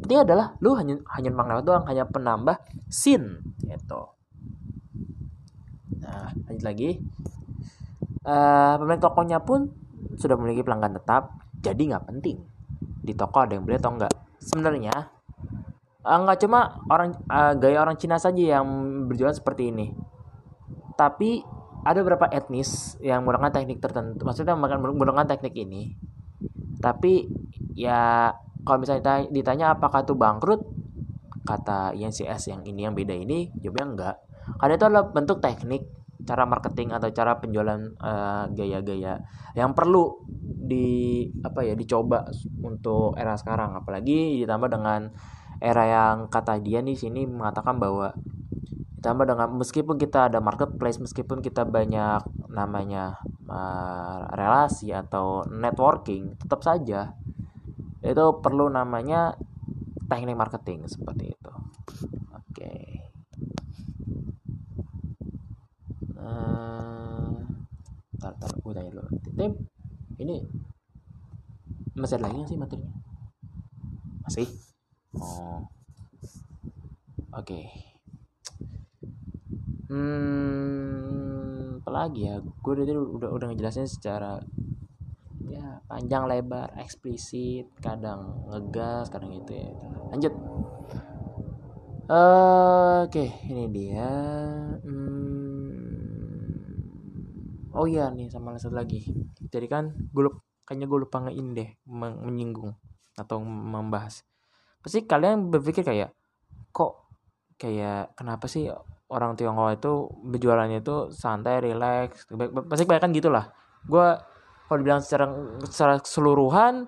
Penting adalah lu hanya hanya numpang lewat doang hanya penambah scene gitu. Nah lanjut lagi. Uh, pemilik tokonya pun sudah memiliki pelanggan tetap jadi nggak penting. Di toko ada yang beli atau enggak sebenarnya uh, nggak cuma orang uh, gaya orang Cina saja yang berjualan seperti ini. Tapi ada beberapa etnis yang menggunakan teknik tertentu maksudnya menggunakan teknik ini. Tapi ya kalau misalnya ditanya apakah itu bangkrut kata INCS yang ini yang beda ini jawabnya enggak. Karena itu adalah bentuk teknik cara marketing atau cara penjualan uh, gaya-gaya yang perlu di apa ya dicoba untuk era sekarang. Apalagi ditambah dengan era yang kata dia di sini mengatakan bahwa ditambah dengan meskipun kita ada marketplace meskipun kita banyak namanya uh, relasi atau networking tetap saja itu perlu namanya teknik marketing seperti itu. Oke. Okay. uh, tar, tar, tim ini masih ada lagi sih materinya? Masih oh. Oke. Okay. hmm apalagi ya? Gue udah udah udah ngejelasin secara ya panjang lebar eksplisit kadang ngegas kadang gitu ya. Lanjut. Uh, oke okay, ini dia. Hmm, oh iya nih sama satu lagi. Jadi kan gue kayaknya gue lupa ngein deh menyinggung atau membahas pasti kalian berpikir kayak kok kayak kenapa sih orang Tionghoa itu berjualannya itu santai, relax, pasti banyak kan gitulah. Gue kalau dibilang secara secara keseluruhan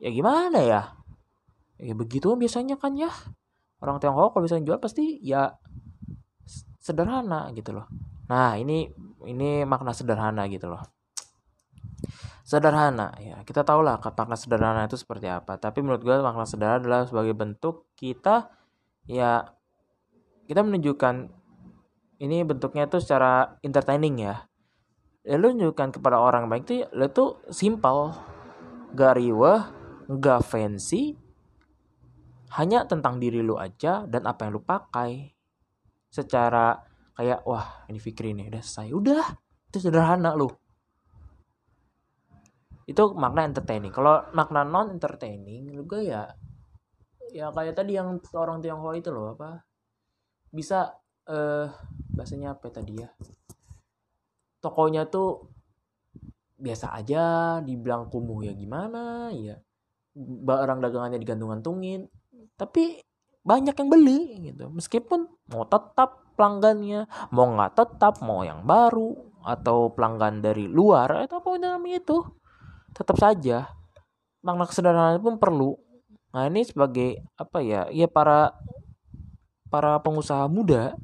ya gimana ya? Ya begitu biasanya kan ya. Orang Tiongkok kalau bisa jual pasti ya sederhana gitu loh. Nah ini ini makna sederhana gitu loh sederhana. Ya kita tahu lah makna sederhana itu seperti apa. Tapi menurut gue makna sederhana adalah sebagai bentuk kita ya kita menunjukkan ini bentuknya itu secara entertaining ya. Ya lu nunjukkan kepada orang baik tuh lu tuh simpel gak riweh gak fancy hanya tentang diri lu aja dan apa yang lu pakai. Secara kayak wah ini fikri nih udah selesai. Udah itu sederhana lu itu makna entertaining. Kalau makna non entertaining gue ya ya kayak tadi yang orang Tionghoa itu loh apa bisa eh bahasanya apa tadi ya? Tokonya tuh biasa aja dibilang kumuh ya gimana ya barang dagangannya digantung-gantungin tapi banyak yang beli gitu. Meskipun mau tetap pelanggannya mau nggak tetap mau yang baru atau pelanggan dari luar atau apa namanya itu tetap saja makna kesederhanaan pun perlu nah ini sebagai apa ya ya para para pengusaha muda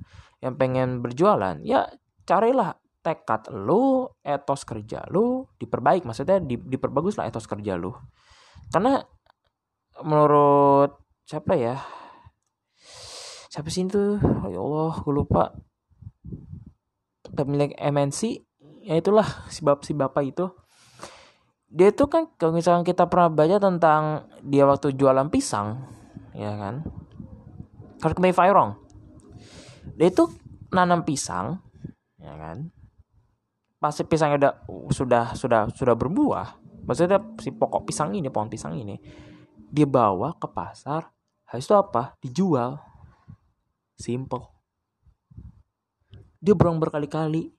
yang pengen berjualan ya carilah tekad lu, etos kerja lu diperbaik, maksudnya di, diperbagus lah etos kerja lu. Karena menurut siapa ya? Siapa sih itu? Oh, ya Allah, gue lupa. Pemilik MNC, ya itulah si bap si bapak itu. Dia itu kan kalau misalnya kita pernah baca tentang dia waktu jualan pisang, ya kan? Correct me if. Dia itu nanam pisang, ya kan? pasti pisangnya udah sudah sudah sudah berbuah maksudnya si pokok pisang ini pohon pisang ini dia bawa ke pasar habis itu apa dijual simple dia berang berkali-kali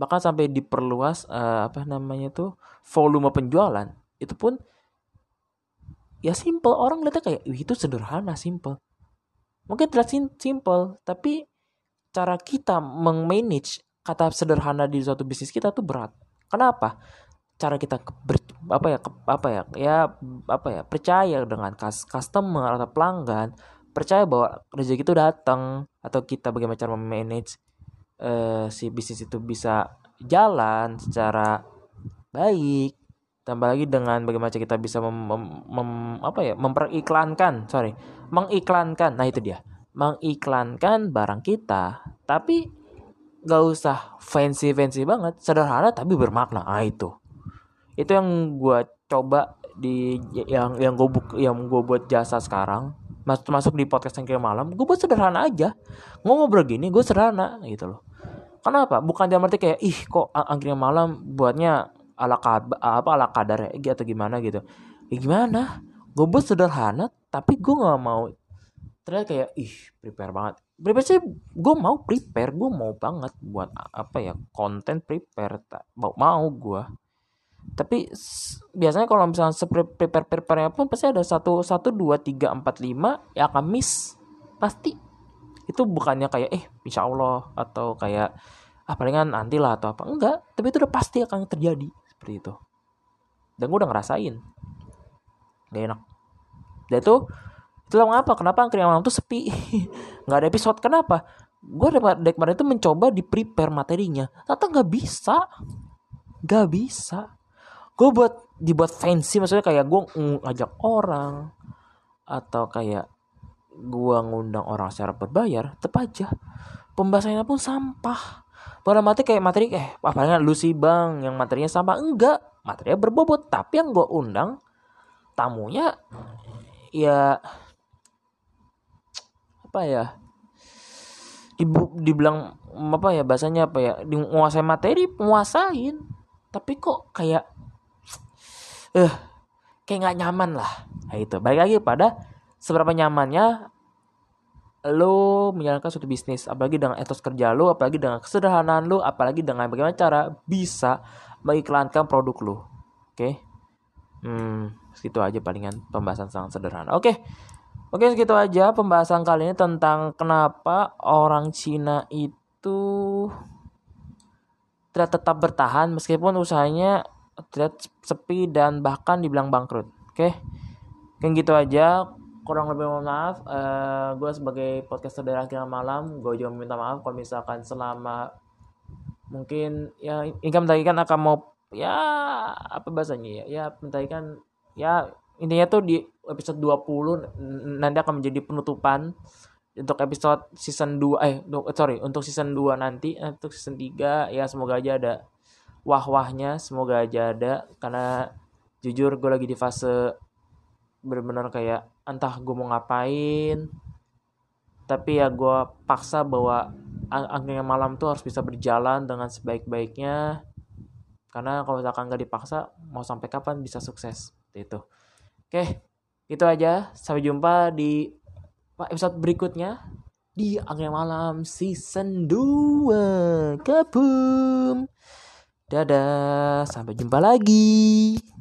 bahkan sampai diperluas uh, apa namanya tuh volume penjualan itu pun ya simple orang lihatnya kayak itu sederhana simple mungkin terlihat simple tapi cara kita mengmanage kata sederhana di suatu bisnis kita tuh berat. Kenapa? Cara kita ber, apa ya ke, apa ya ya apa ya percaya dengan customer atau pelanggan percaya bahwa rezeki itu datang atau kita bagaimana cara memanage uh, si bisnis itu bisa jalan secara baik tambah lagi dengan bagaimana kita bisa mem, mem, mem, apa ya memperiklankan sorry mengiklankan nah itu dia mengiklankan barang kita tapi gak usah fancy fancy banget sederhana tapi bermakna ah itu. Itu yang gue coba di yang yang gue buk yang gue buat jasa sekarang masuk masuk di podcast yang malam gue buat sederhana aja. Ngomong begini gue sederhana gitu loh kenapa? Bukan dia arti kayak ih kok angkringan malam buatnya ala kad apa ala kadar ya atau gimana gitu. Ya gimana? Gue buat sederhana tapi gue nggak mau. Ternyata kayak ih prepare banget. Prepare sih gue mau prepare gue mau banget buat apa ya konten prepare tak mau mau gue tapi biasanya kalau misalnya prepare prepare pun pasti ada satu satu dua tiga empat lima yang akan miss. Pasti. Itu bukannya kayak eh insya Allah atau kayak ah palingan nanti lah atau apa. Enggak tapi itu udah pasti akan terjadi seperti itu. Dan gue udah ngerasain. Gak enak. Dan itu Itulah ngapa kenapa angkringan malam tuh sepi. Nggak ada episode. Kenapa? Gue dari kemarin itu mencoba di prepare materinya. Ternyata nggak bisa. Nggak bisa. Gue buat dibuat fancy maksudnya kayak gue ngajak orang atau kayak gue ngundang orang secara berbayar tetap aja. Pembahasannya pun sampah. Pada mati kayak materi eh apalagi lu sih bang yang materinya sampah? Enggak materinya berbobot. Tapi yang gue undang tamunya ya apa ya? Dibilang apa ya bahasanya apa ya? Menguasai materi menguasain. Tapi kok kayak eh kayak nggak nyaman lah. Nah, itu. Baik lagi pada seberapa nyamannya lo menjalankan suatu bisnis apalagi dengan etos kerja lo apalagi dengan kesederhanaan lo apalagi dengan bagaimana cara bisa mengiklankan produk lo oke okay? hmm segitu aja palingan pembahasan sangat sederhana oke okay. Oke segitu aja pembahasan kali ini tentang kenapa orang Cina itu tidak tetap bertahan meskipun usahanya tidak sepi dan bahkan dibilang bangkrut. Oke, kayak gitu aja. Kurang lebih mohon maaf. Uh, eh, gue sebagai podcaster dari akhir malam, gue juga minta maaf kalau misalkan selama mungkin ya Ingam tadi kan akan mau ya apa bahasanya ya ya tadi kan ya intinya tuh di episode 20 nanti akan menjadi penutupan untuk episode season 2 eh sorry untuk season 2 nanti eh, untuk season 3 ya semoga aja ada wah-wahnya semoga aja ada karena jujur gue lagi di fase benar-benar kayak entah gue mau ngapain tapi ya gue paksa bahwa angin malam tuh harus bisa berjalan dengan sebaik-baiknya karena kalau misalkan gak dipaksa mau sampai kapan bisa sukses itu oke itu aja. Sampai jumpa di episode berikutnya di Angin Malam Season 2. Kabum. Dadah, sampai jumpa lagi.